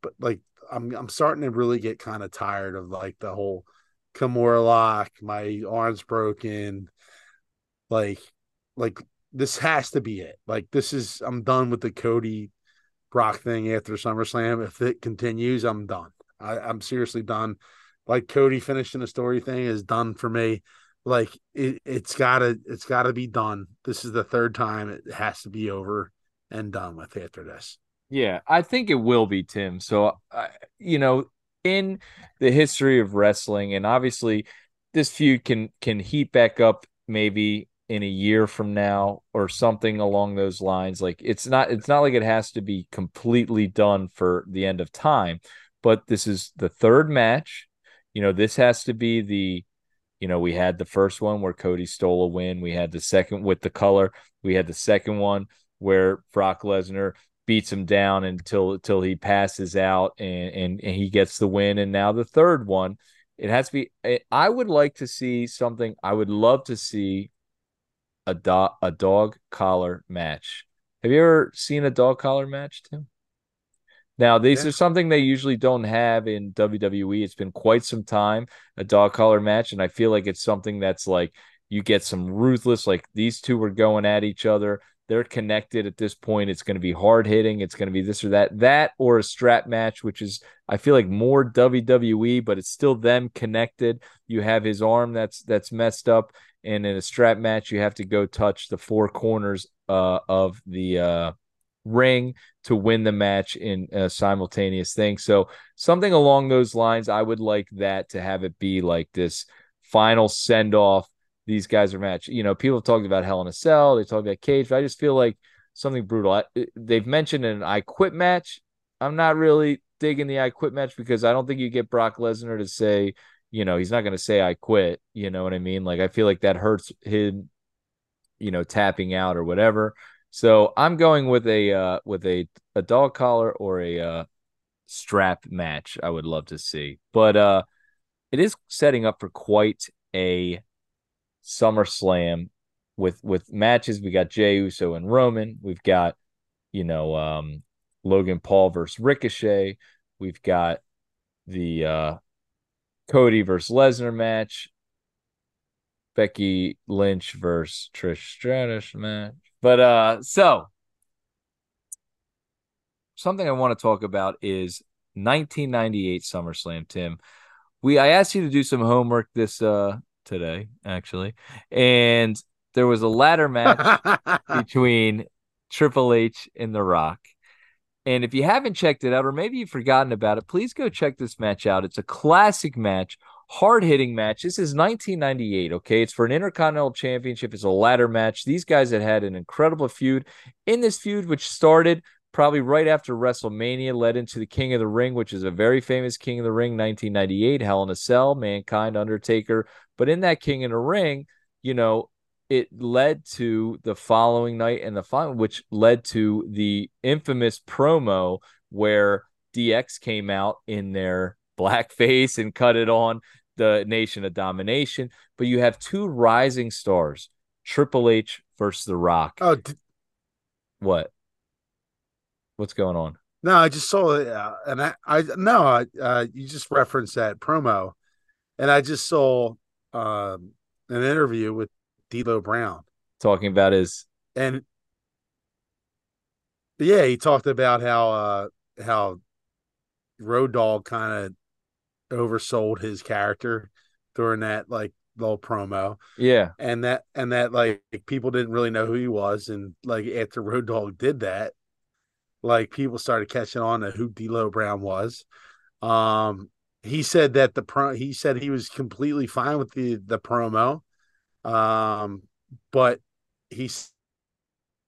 but like I'm I'm starting to really get kind of tired of like the whole Kimura lock, my arm's broken. Like like this has to be it. Like this is I'm done with the Cody Brock thing after SummerSlam. If it continues, I'm done. I, I'm seriously done. Like Cody finishing the story thing is done for me. Like it, it's gotta, it's gotta be done. This is the third time it has to be over and done with after this. Yeah, I think it will be Tim. So, uh, you know, in the history of wrestling, and obviously, this feud can can heat back up maybe in a year from now or something along those lines. Like it's not it's not like it has to be completely done for the end of time, but this is the third match. You know, this has to be the you know, we had the first one where Cody stole a win. We had the second with the color. We had the second one where Brock Lesnar beats him down until until he passes out and, and and he gets the win. And now the third one, it has to be. Eh, I would like to see something. I would love to see a dog a dog collar match. Have you ever seen a dog collar match, Tim? Now, these Yeah. are something they usually don't have in WWE. It's been quite some time, a dog collar match, and I feel like it's something that's like you get some ruthless, like these two were going at each other. they're connected at this point. It's going to be hard hitting. It's going to be this or that, that or a strap match, which is I feel like more WWE, but it's still them connected. You have his arm that's that's messed up, and in a strap match, you have to go touch the four corners uh, of the uh, ring to win the match in a simultaneous thing. So something along those lines, I would like that to have it be like this final send off. These guys are match. You know, people have talked about Hell in a Cell. They talked about Cage. But I just feel like something brutal. I, they've mentioned an I Quit match. I'm not really digging the I Quit match because I don't think you get Brock Lesnar to say, you know, he's not going to say I quit. You know what I mean? Like I feel like that hurts him, you know, tapping out or whatever. So I'm going with a uh, with a a dog collar or a uh, strap match. I would love to see, but uh, it is setting up for quite a SummerSlam with with matches. We got Jey Uso and Roman. We've got you know um, Logan Paul versus Ricochet. We've got the uh, Cody versus Lesnar match. Becky Lynch versus Trish Stratus match. But uh so something I want to talk about is 1998 SummerSlam, Tim. We I asked you to do some homework this uh today, actually. And there was a ladder match between Triple H and The Rock. And if you haven't checked it out, or maybe you've forgotten about it, please go check this match out. It's a classic match hard hitting match. This is 1998. Okay. It's for an Intercontinental Championship. It's a ladder match. These guys had had an incredible feud. In this feud, which started probably right after WrestleMania, led into the King of the Ring, which is a very famous King of the Ring, 1998, Hell in a Cell, Mankind, Undertaker. But in that King of the Ring, you know, it led to the following night and the final, which led to the infamous promo where DX came out in their blackface and cut it on the Nation of Domination, but you have two rising stars, Triple H versus The Rock. Oh, d- what? What's going on? No, I just saw it, uh, and I, I no, I, uh, you just referenced that promo, and I just saw um, an interview with D'Lo Brown talking about his and yeah, he talked about how uh, how Road Dog kind of oversold his character during that like little promo. Yeah. And that and that like people didn't really know who he was. And like after Road Dog did that, like people started catching on to who D'Lo Brown was. Um he said that the pro he said he was completely fine with the the promo. Um but he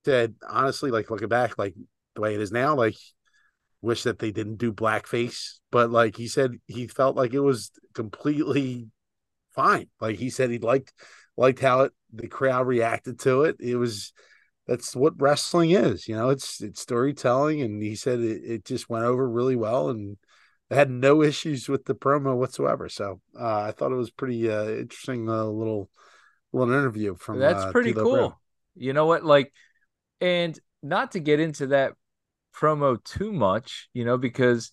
said honestly, like looking back, like the way it is now, like wish that they didn't do blackface, but like he said, he felt like it was completely fine. Like he said, he liked liked how it the crowd reacted to it. It was that's what wrestling is, you know. It's it's storytelling, and he said it, it just went over really well, and had no issues with the promo whatsoever. So uh, I thought it was pretty uh, interesting uh, little little interview from. That's uh, pretty cool. Brown. You know what? Like, and not to get into that promo too much, you know, because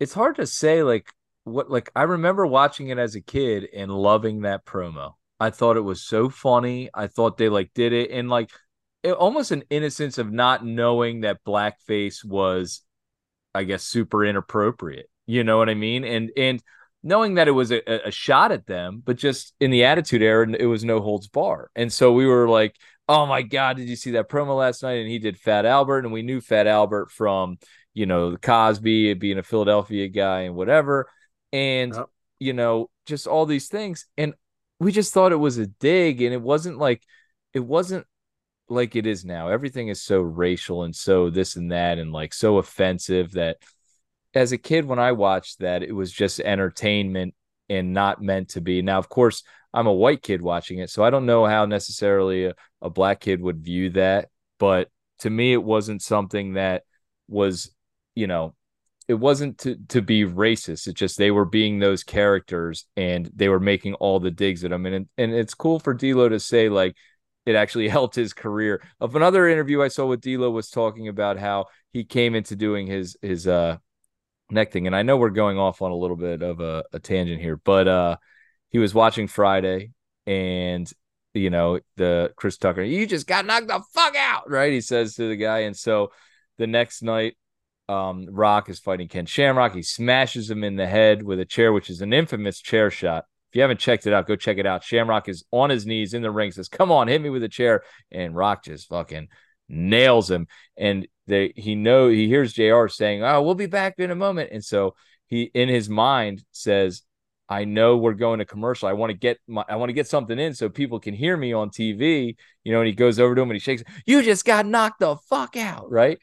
it's hard to say like what like I remember watching it as a kid and loving that promo. I thought it was so funny. I thought they like did it and like it, almost an innocence of not knowing that blackface was I guess super inappropriate. You know what I mean? And and knowing that it was a, a shot at them, but just in the attitude era, it was no holds bar. And so we were like, oh my god, did you see that promo last night? And he did Fat Albert, and we knew Fat Albert from you know Cosby being a Philadelphia guy and whatever, and yep. you know just all these things, and we just thought it was a dig, and it wasn't like it wasn't like it is now. Everything is so racial and so this and that, and like so offensive that as a kid when I watched that, it was just entertainment and not meant to be. Now, of course, I'm a white kid watching it, so I don't know how necessarily a, a black kid would view that. But to me, it wasn't something that was, you know, it wasn't to to be racist. It's just they were being those characters and they were making all the digs at them. And and it's cool for D'Lo to say like it actually helped his career. Of another interview I saw with D'Lo was talking about how he came into doing his his uh neck thing. And I know we're going off on a little bit of a, a tangent here, but uh he was watching Friday and you know, the Chris Tucker, you just got knocked the fuck out, right? He says to the guy. And so the next night, um, Rock is fighting Ken Shamrock. He smashes him in the head with a chair, which is an infamous chair shot. If you haven't checked it out, go check it out. Shamrock is on his knees in the ring, says, Come on, hit me with a chair. And Rock just fucking nails him. And they he know he hears JR saying, Oh, we'll be back in a moment. And so he in his mind says, I know we're going to commercial. I want to get my I want to get something in so people can hear me on TV. You know, and he goes over to him and he shakes, You just got knocked the fuck out, right?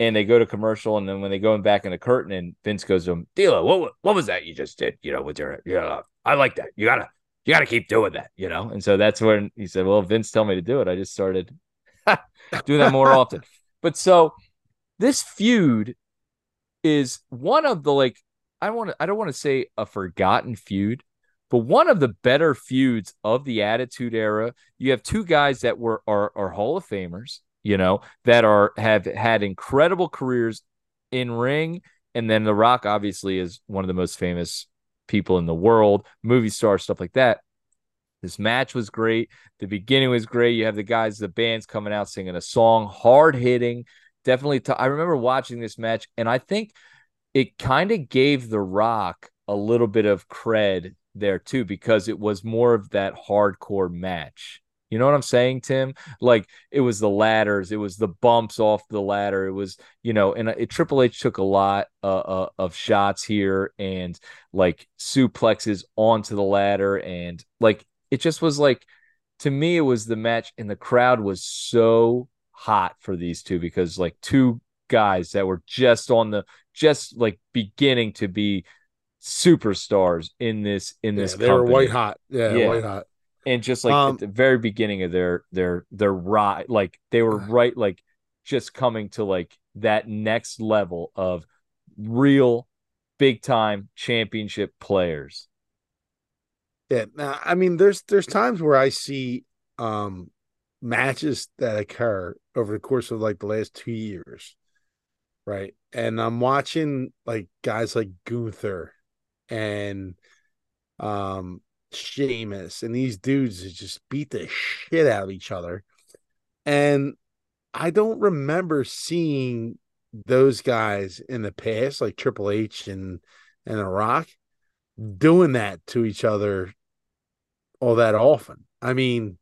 And they go to commercial, and then when they go back in the curtain, and Vince goes to him, D'Lo, what what was that you just did? You know, with your yeah, I like that. You gotta you gotta keep doing that, you know. And so that's when he said, Well, Vince told me to do it. I just started doing that more often. But so this feud is one of the like I want to I don't want to say a forgotten feud, but one of the better feuds of the Attitude Era. You have two guys that were are, are Hall of Famers, you know, that are have had incredible careers in ring, and then The Rock obviously is one of the most famous people in the world, movie star stuff like that. This match was great. The beginning was great. You have the guys, the bands coming out singing a song, hard hitting. Definitely, t- I remember watching this match, and I think it kind of gave The Rock a little bit of cred there too because it was more of that hardcore match. You know what I'm saying, Tim? Like it was the ladders, it was the bumps off the ladder. It was, you know, and it, Triple H took a lot uh, uh, of shots here and like suplexes onto the ladder, and like it just was like to me, it was the match, and the crowd was so hot for these two because like two guys that were just on the just like beginning to be superstars in this in this. Yeah, they company. were white hot. Yeah, yeah, white hot. And just like um, at the very beginning of their their their ride, like they were right, like just coming to like that next level of real big time championship players. Yeah, now I mean, there's there's times where I see um matches that occur over the course of like the last two years right? And I'm watching like guys like Gunther and um Sheamus and these dudes just beat the shit out of each other. And I don't remember seeing those guys in the past, like Triple H and and The Rock, doing that to each other all that often. I mean,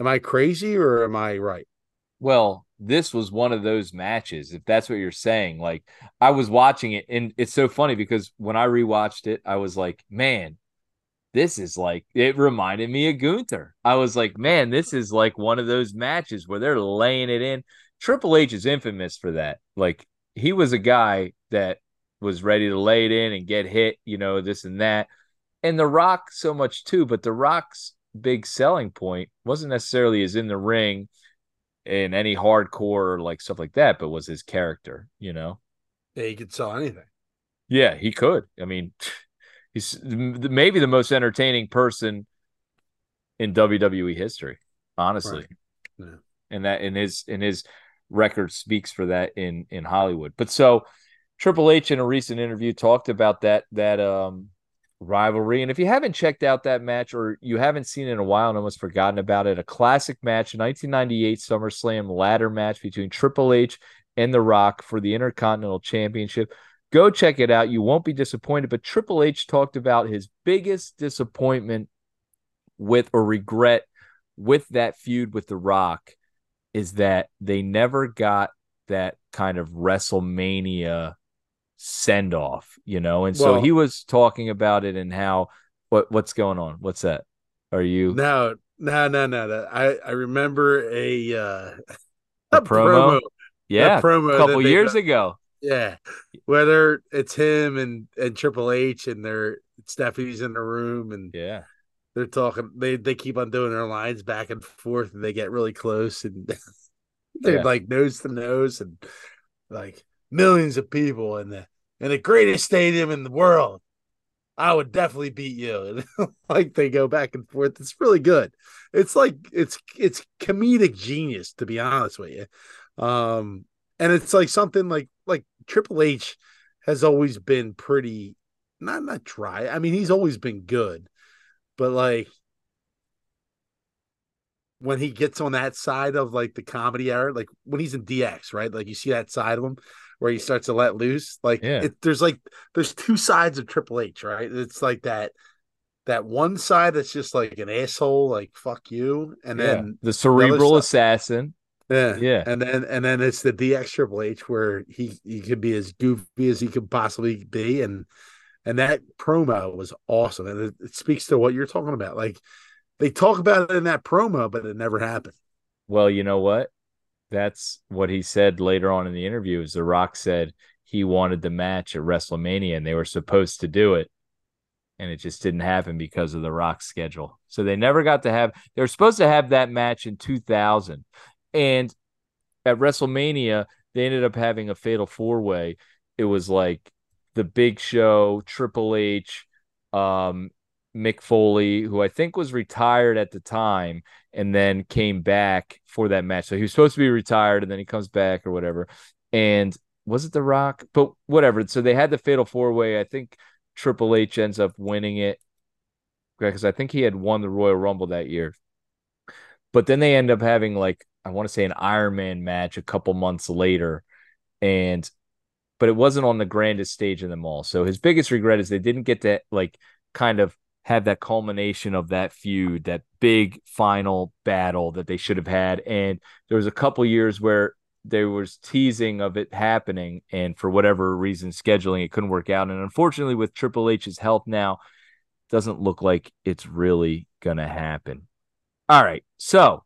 am I crazy or am I right? Well, this was one of those matches, if that's what you're saying. Like I was watching it, and it's so funny because when I rewatched it, I was like, man, this is like it reminded me of Gunther. I was like, man, this is like one of those matches where they're laying it in. Triple H is infamous for that. Like he was a guy that was ready to lay it in and get hit, you know, this and that. And The Rock so much too, but The Rock's big selling point wasn't necessarily as in the ring in any hardcore like stuff like that, but was his character, you know? Yeah, he could sell anything. Yeah, he could. I mean, he's maybe the most entertaining person in WWE history, honestly. Right. Yeah. And that in his in his record speaks for that in in Hollywood. But so Triple H in a recent interview talked about that that um rivalry. And if you haven't checked out that match or you haven't seen it in a while and almost forgotten about it, a classic match, 1998 SummerSlam ladder match between Triple H and The Rock for the Intercontinental Championship. Go check it out. You won't be disappointed. But Triple H talked about his biggest disappointment with or regret with that feud with The Rock is that they never got that kind of WrestleMania send off, you know. And so well, he was talking about it and how what what's going on. What's that? Are you no no no no? I I remember a uh a, a promo. promo. Yeah, a promo a couple years ago. Yeah, whether it's him and and Triple H and they're Stephanie's in the room and yeah, they're talking. They they keep on doing their lines back and forth and they get really close and they're yeah. like nose to nose and like millions of people and the in the greatest stadium in the world. I would definitely beat you. like they go back and forth. It's really good. It's like it's it's comedic genius to be honest with you. Um and it's like something like like Triple H has always been pretty not not dry. I mean, he's always been good. But like when he gets on that side of like the comedy era, like when he's in DX, right? Like you see that side of him where he starts to let loose. Like Yeah. it, there's like there's two sides of Triple H, right? It's like that that one side that's just like an asshole, like fuck you, and Yeah. then the cerebral side- assassin. yeah, Yeah. and then and then it's the DX Triple H where he he could be as goofy as he could possibly be, and and that promo was awesome, and it, it speaks to what you're talking about. Like they talk about it in that promo, but it never happened. Well, you know what? That's what he said later on in the interview. Is The Rock said he wanted the match at WrestleMania and they were supposed to do it, and it just didn't happen because of The Rock's schedule. So they never got to have. They were supposed to have that match in 2000, and at WrestleMania they ended up having a fatal four way. It was like the Big Show, Triple H, um, Mick Foley, who I think was retired at the time and then came back for that match. So he was supposed to be retired and then he comes back or whatever. And was it The Rock? But whatever. So they had the fatal four way. I think Triple H ends up winning it because I think he had won the Royal Rumble that year. But then they end up having like, I want to say an Iron Man match a couple months later. And, but it wasn't on the grandest stage in them all. So his biggest regret is they didn't get to like kind of have that culmination of that feud, that big final battle that they should have had. And there was a couple years where there was teasing of it happening, and for whatever reason, scheduling it couldn't work out. And unfortunately, with Triple H's health now, doesn't look like it's really gonna happen. All right, so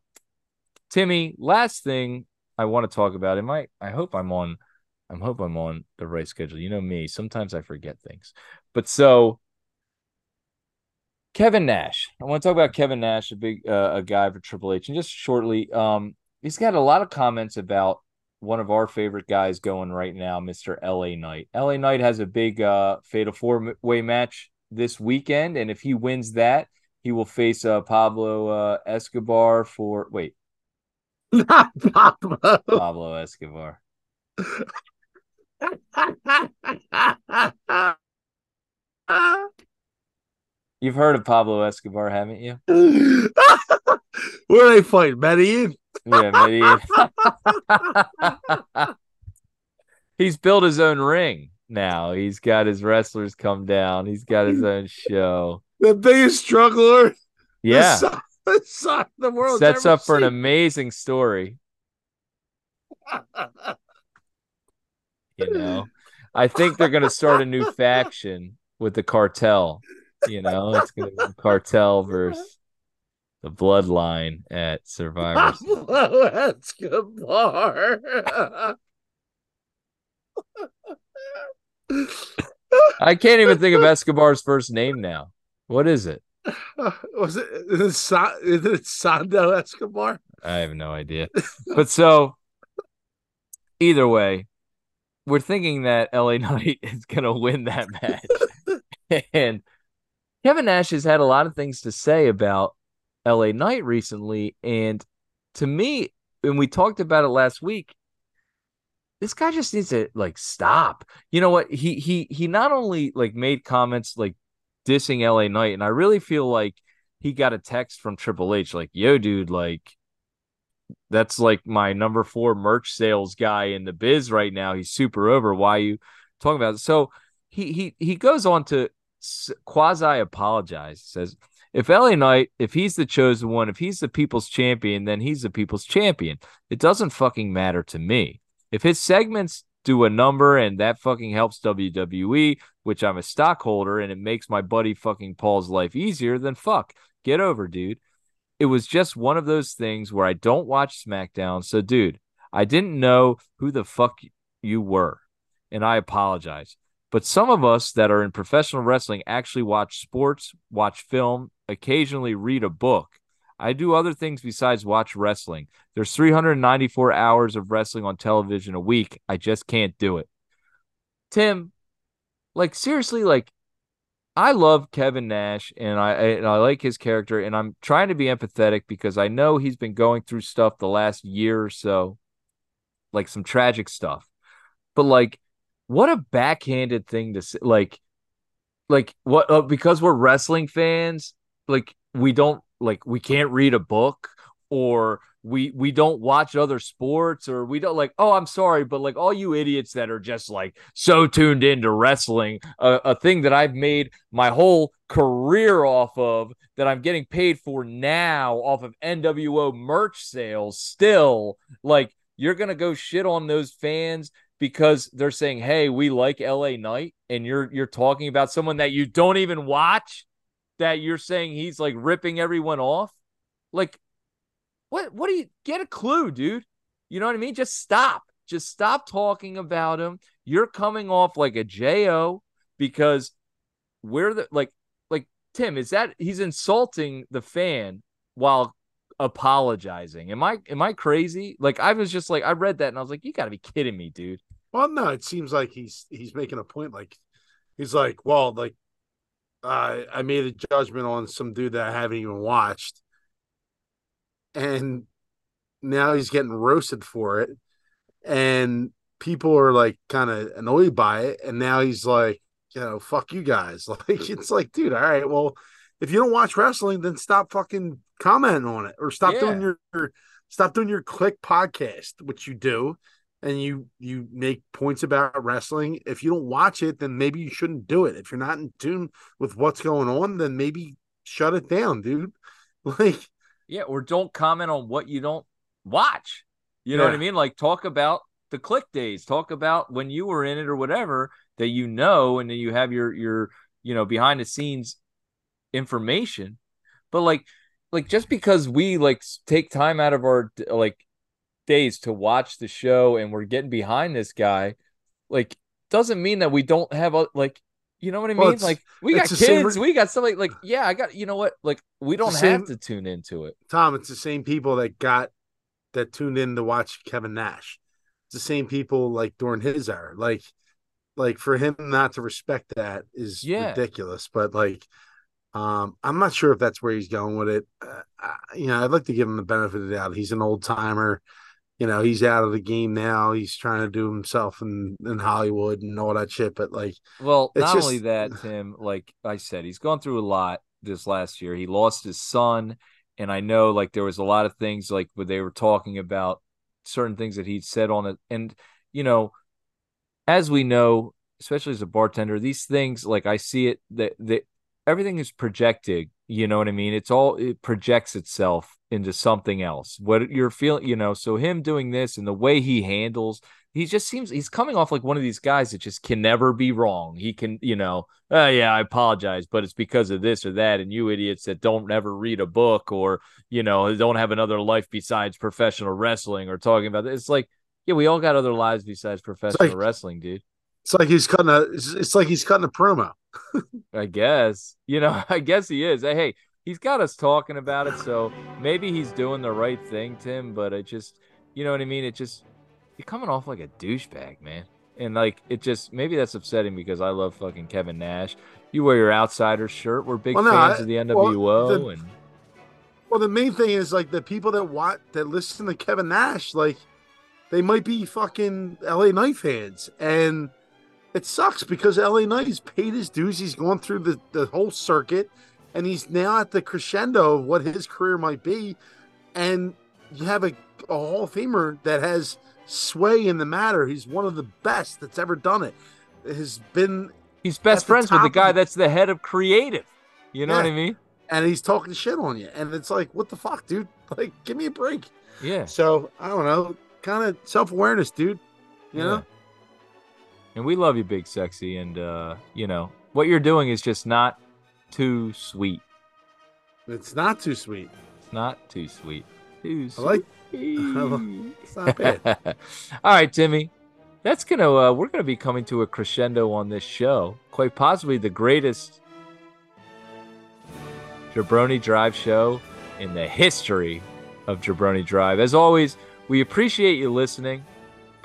Timmy, last thing I want to talk about. Am I? I hope I'm on. I hope I'm on the right schedule. You know me. Sometimes I forget things. But so Kevin Nash. I want to talk about Kevin Nash, a big uh, a guy for Triple H, and just shortly, um, he's got a lot of comments about one of our favorite guys going right now, Mr. LA Knight. LA Knight has a big uh, fatal four way match this weekend, and if he wins that, he will face uh, Pablo uh, Escobar for wait, Not Pablo. Pablo Escobar. You've heard of Pablo Escobar, haven't you? Where are they fighting? Medellin? Yeah, Medellin. He's built his own ring now. He's got his wrestlers come down. He's got his own show. The biggest struggler Yeah. side, this side the world. Sets up for an amazing story, you know. I think they're gonna start a new faction with the cartel. You know, it's gonna be cartel versus the bloodline at Survivor. Pablo Escobar. I can't even think of Escobar's first name now. What is it? Was it is it, Sa- is it Sando Escobar? I have no idea. But so either way, we're thinking that LA Knight is gonna win that match. and Kevin Nash has had a lot of things to say about LA Knight recently. And to me, and we talked about it last week, this guy just needs to like stop. You know what? He he he not only like made comments like dissing LA Knight, and I really feel like he got a text from Triple H like, yo, dude, like that's like my number four merch sales guy in the biz right now. He's super over. Why you talking about it? So he he he goes on to quasi apologize. Says if LA Knight, if he's the chosen one, if he's the people's champion, then he's the people's champion. It doesn't fucking matter to me. If his segments do a number and that fucking helps WWE, which I'm a stockholder and it makes my buddy fucking Paul's life easier, then fuck, get over, dude. It was just one of those things where I don't watch SmackDown. So, dude, I didn't know who the fuck you were, and I apologize. But some of us that are in professional wrestling actually watch sports, watch film, occasionally read a book. I do other things besides watch wrestling. There's 394 hours of wrestling on television a week. I just can't do it. Tim, like seriously, like I love Kevin Nash and I and I like his character and I'm trying to be empathetic because I know he's been going through stuff the last year or so, like some tragic stuff. But like, what a backhanded thing to say. Like, like what? Uh, because we're wrestling fans, like we don't like we can't read a book or we we don't watch other sports or we don't like oh i'm sorry but like all you idiots that are just like so tuned into wrestling a, a thing that i've made my whole career off of that i'm getting paid for now off of nwo merch sales still like you're gonna go shit on those fans because they're saying hey we like la knight and you're you're talking about someone that you don't even watch that you're saying he's like ripping everyone off like what what do you get a clue, dude? You know what I mean? Just stop. Just stop talking about him. You're coming off like a JO because we're the like like Tim, is that he's insulting the fan while apologizing. Am I am I crazy? Like I was just like I read that and I was like, you gotta be kidding me, dude. Well, no, it seems like he's he's making a point. Like he's like, well, like uh, I made a judgment on some dude that I haven't even watched, and now he's getting roasted for it and people are like kind of annoyed by it and now he's like you know fuck you guys like it's like dude all right well if you don't watch wrestling then stop fucking commenting on it or stop yeah. doing your, your stop doing your Kliq podcast which you do and you you make points about wrestling if you don't watch it then maybe you shouldn't do it if you're not in tune with what's going on then maybe shut it down dude like yeah, or don't comment on what you don't watch. You know yeah. what I mean? Like talk about the Kliq days, talk about when you were in it or whatever that you know, and then you have your your you know behind the scenes information. But like like just because we like take time out of our like days to watch the show and we're getting behind this guy, like doesn't mean that we don't have a like you know what I mean? Well, like we got kids, we got something like yeah, I got you know what? Like we don't have same... to tune into it. Tom, it's the same people that got that tuned in to watch Kevin Nash. It's the same people like during his era. Like like for him not to respect that is yeah. ridiculous. But like um I'm not sure if that's where he's going with it. Uh, I, you know, I'd like to give him the benefit of the doubt. He's an old timer you know he's out of the game now. He's trying to do himself in in Hollywood and all that shit. But like, well, not just... only that, Tim. Like I said, he's gone through a lot this last year. He lost his son, and I know like there was a lot of things like where they were talking about certain things that he'd said on it, and you know, as we know, especially as a bartender, these things like I see it that that everything is projected. You know what I mean? It's all it projects itself into something else. What you're feeling, you know, so him doing this and the way he handles, he just seems he's coming off like one of these guys that just can never be wrong. He can, you know, oh yeah, I apologize, but it's because of this or that. And you idiots that don't ever read a book or, you know, don't have another life besides professional wrestling or talking about this. It's like, yeah, we all got other lives besides professional like, wrestling, dude. It's like he's cutting a it's like he's cutting a promo. I guess. You know, I guess he is. Hey, he's got us talking about it, so maybe he's doing the right thing, Tim. But it just, you know what I mean? It just you're coming off like a douchebag, man. And like it just maybe that's upsetting because I love fucking Kevin Nash. You wear your outsider shirt. We're big well, no, fans I, of the NWO well, the, and well the main thing is like the people that want that listen to Kevin Nash, like they might be fucking LA Knight fans. And it sucks because LA Knight has paid his dues. He's gone through the, the whole circuit and he's now at the crescendo of what his career might be. And you have a, a Hall of Famer that has sway in the matter. He's one of the best that's ever done it. Has been he's best friends with the guy that's the head of creative. You know yeah. what I mean? And he's talking shit on you, and it's like, what the fuck, dude? Like, give me a break. Yeah. So I don't know, kind of self awareness, dude. You yeah. know. And we love you, Big Sexy, and uh, you know what you're doing is just not too sweet. It's not too sweet. It's not too sweet. Too sweet. I like. not bad. All right, Timmy. That's gonna. Uh, we're gonna be coming to a crescendo on this show. Quite possibly the greatest Jabroni Drive show in the history of Jabroni Drive. As always, we appreciate you listening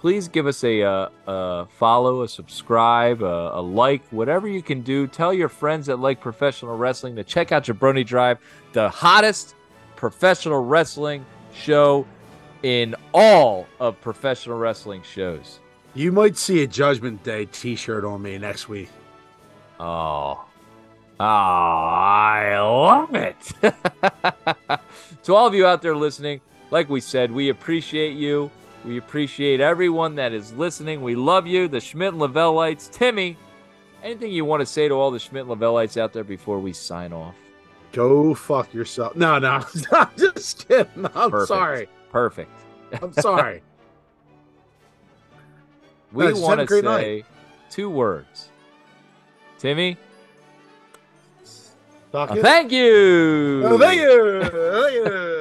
please give us a, a, uh, a follow, a subscribe, a, a, like, whatever you can do. Tell your friends that like professional wrestling to check out Jabroni Drive, the hottest professional wrestling show in all of professional wrestling shows. You might see a Judgment Day t shirt on me next week. Oh. Oh, I love it. to all of you out there listening, like we said, we appreciate you. We appreciate everyone that is listening. We love you, the Schmidt and Lavellites. Timmy, anything you want to say to all the Schmidt and Lavellites out there before we sign off? Go fuck yourself. No, no, I'm just kidding. I'm Perfect. sorry. Perfect. I'm sorry. We No, want to say two words. Timmy, a uh, thank you. Oh, thank you. Thank you.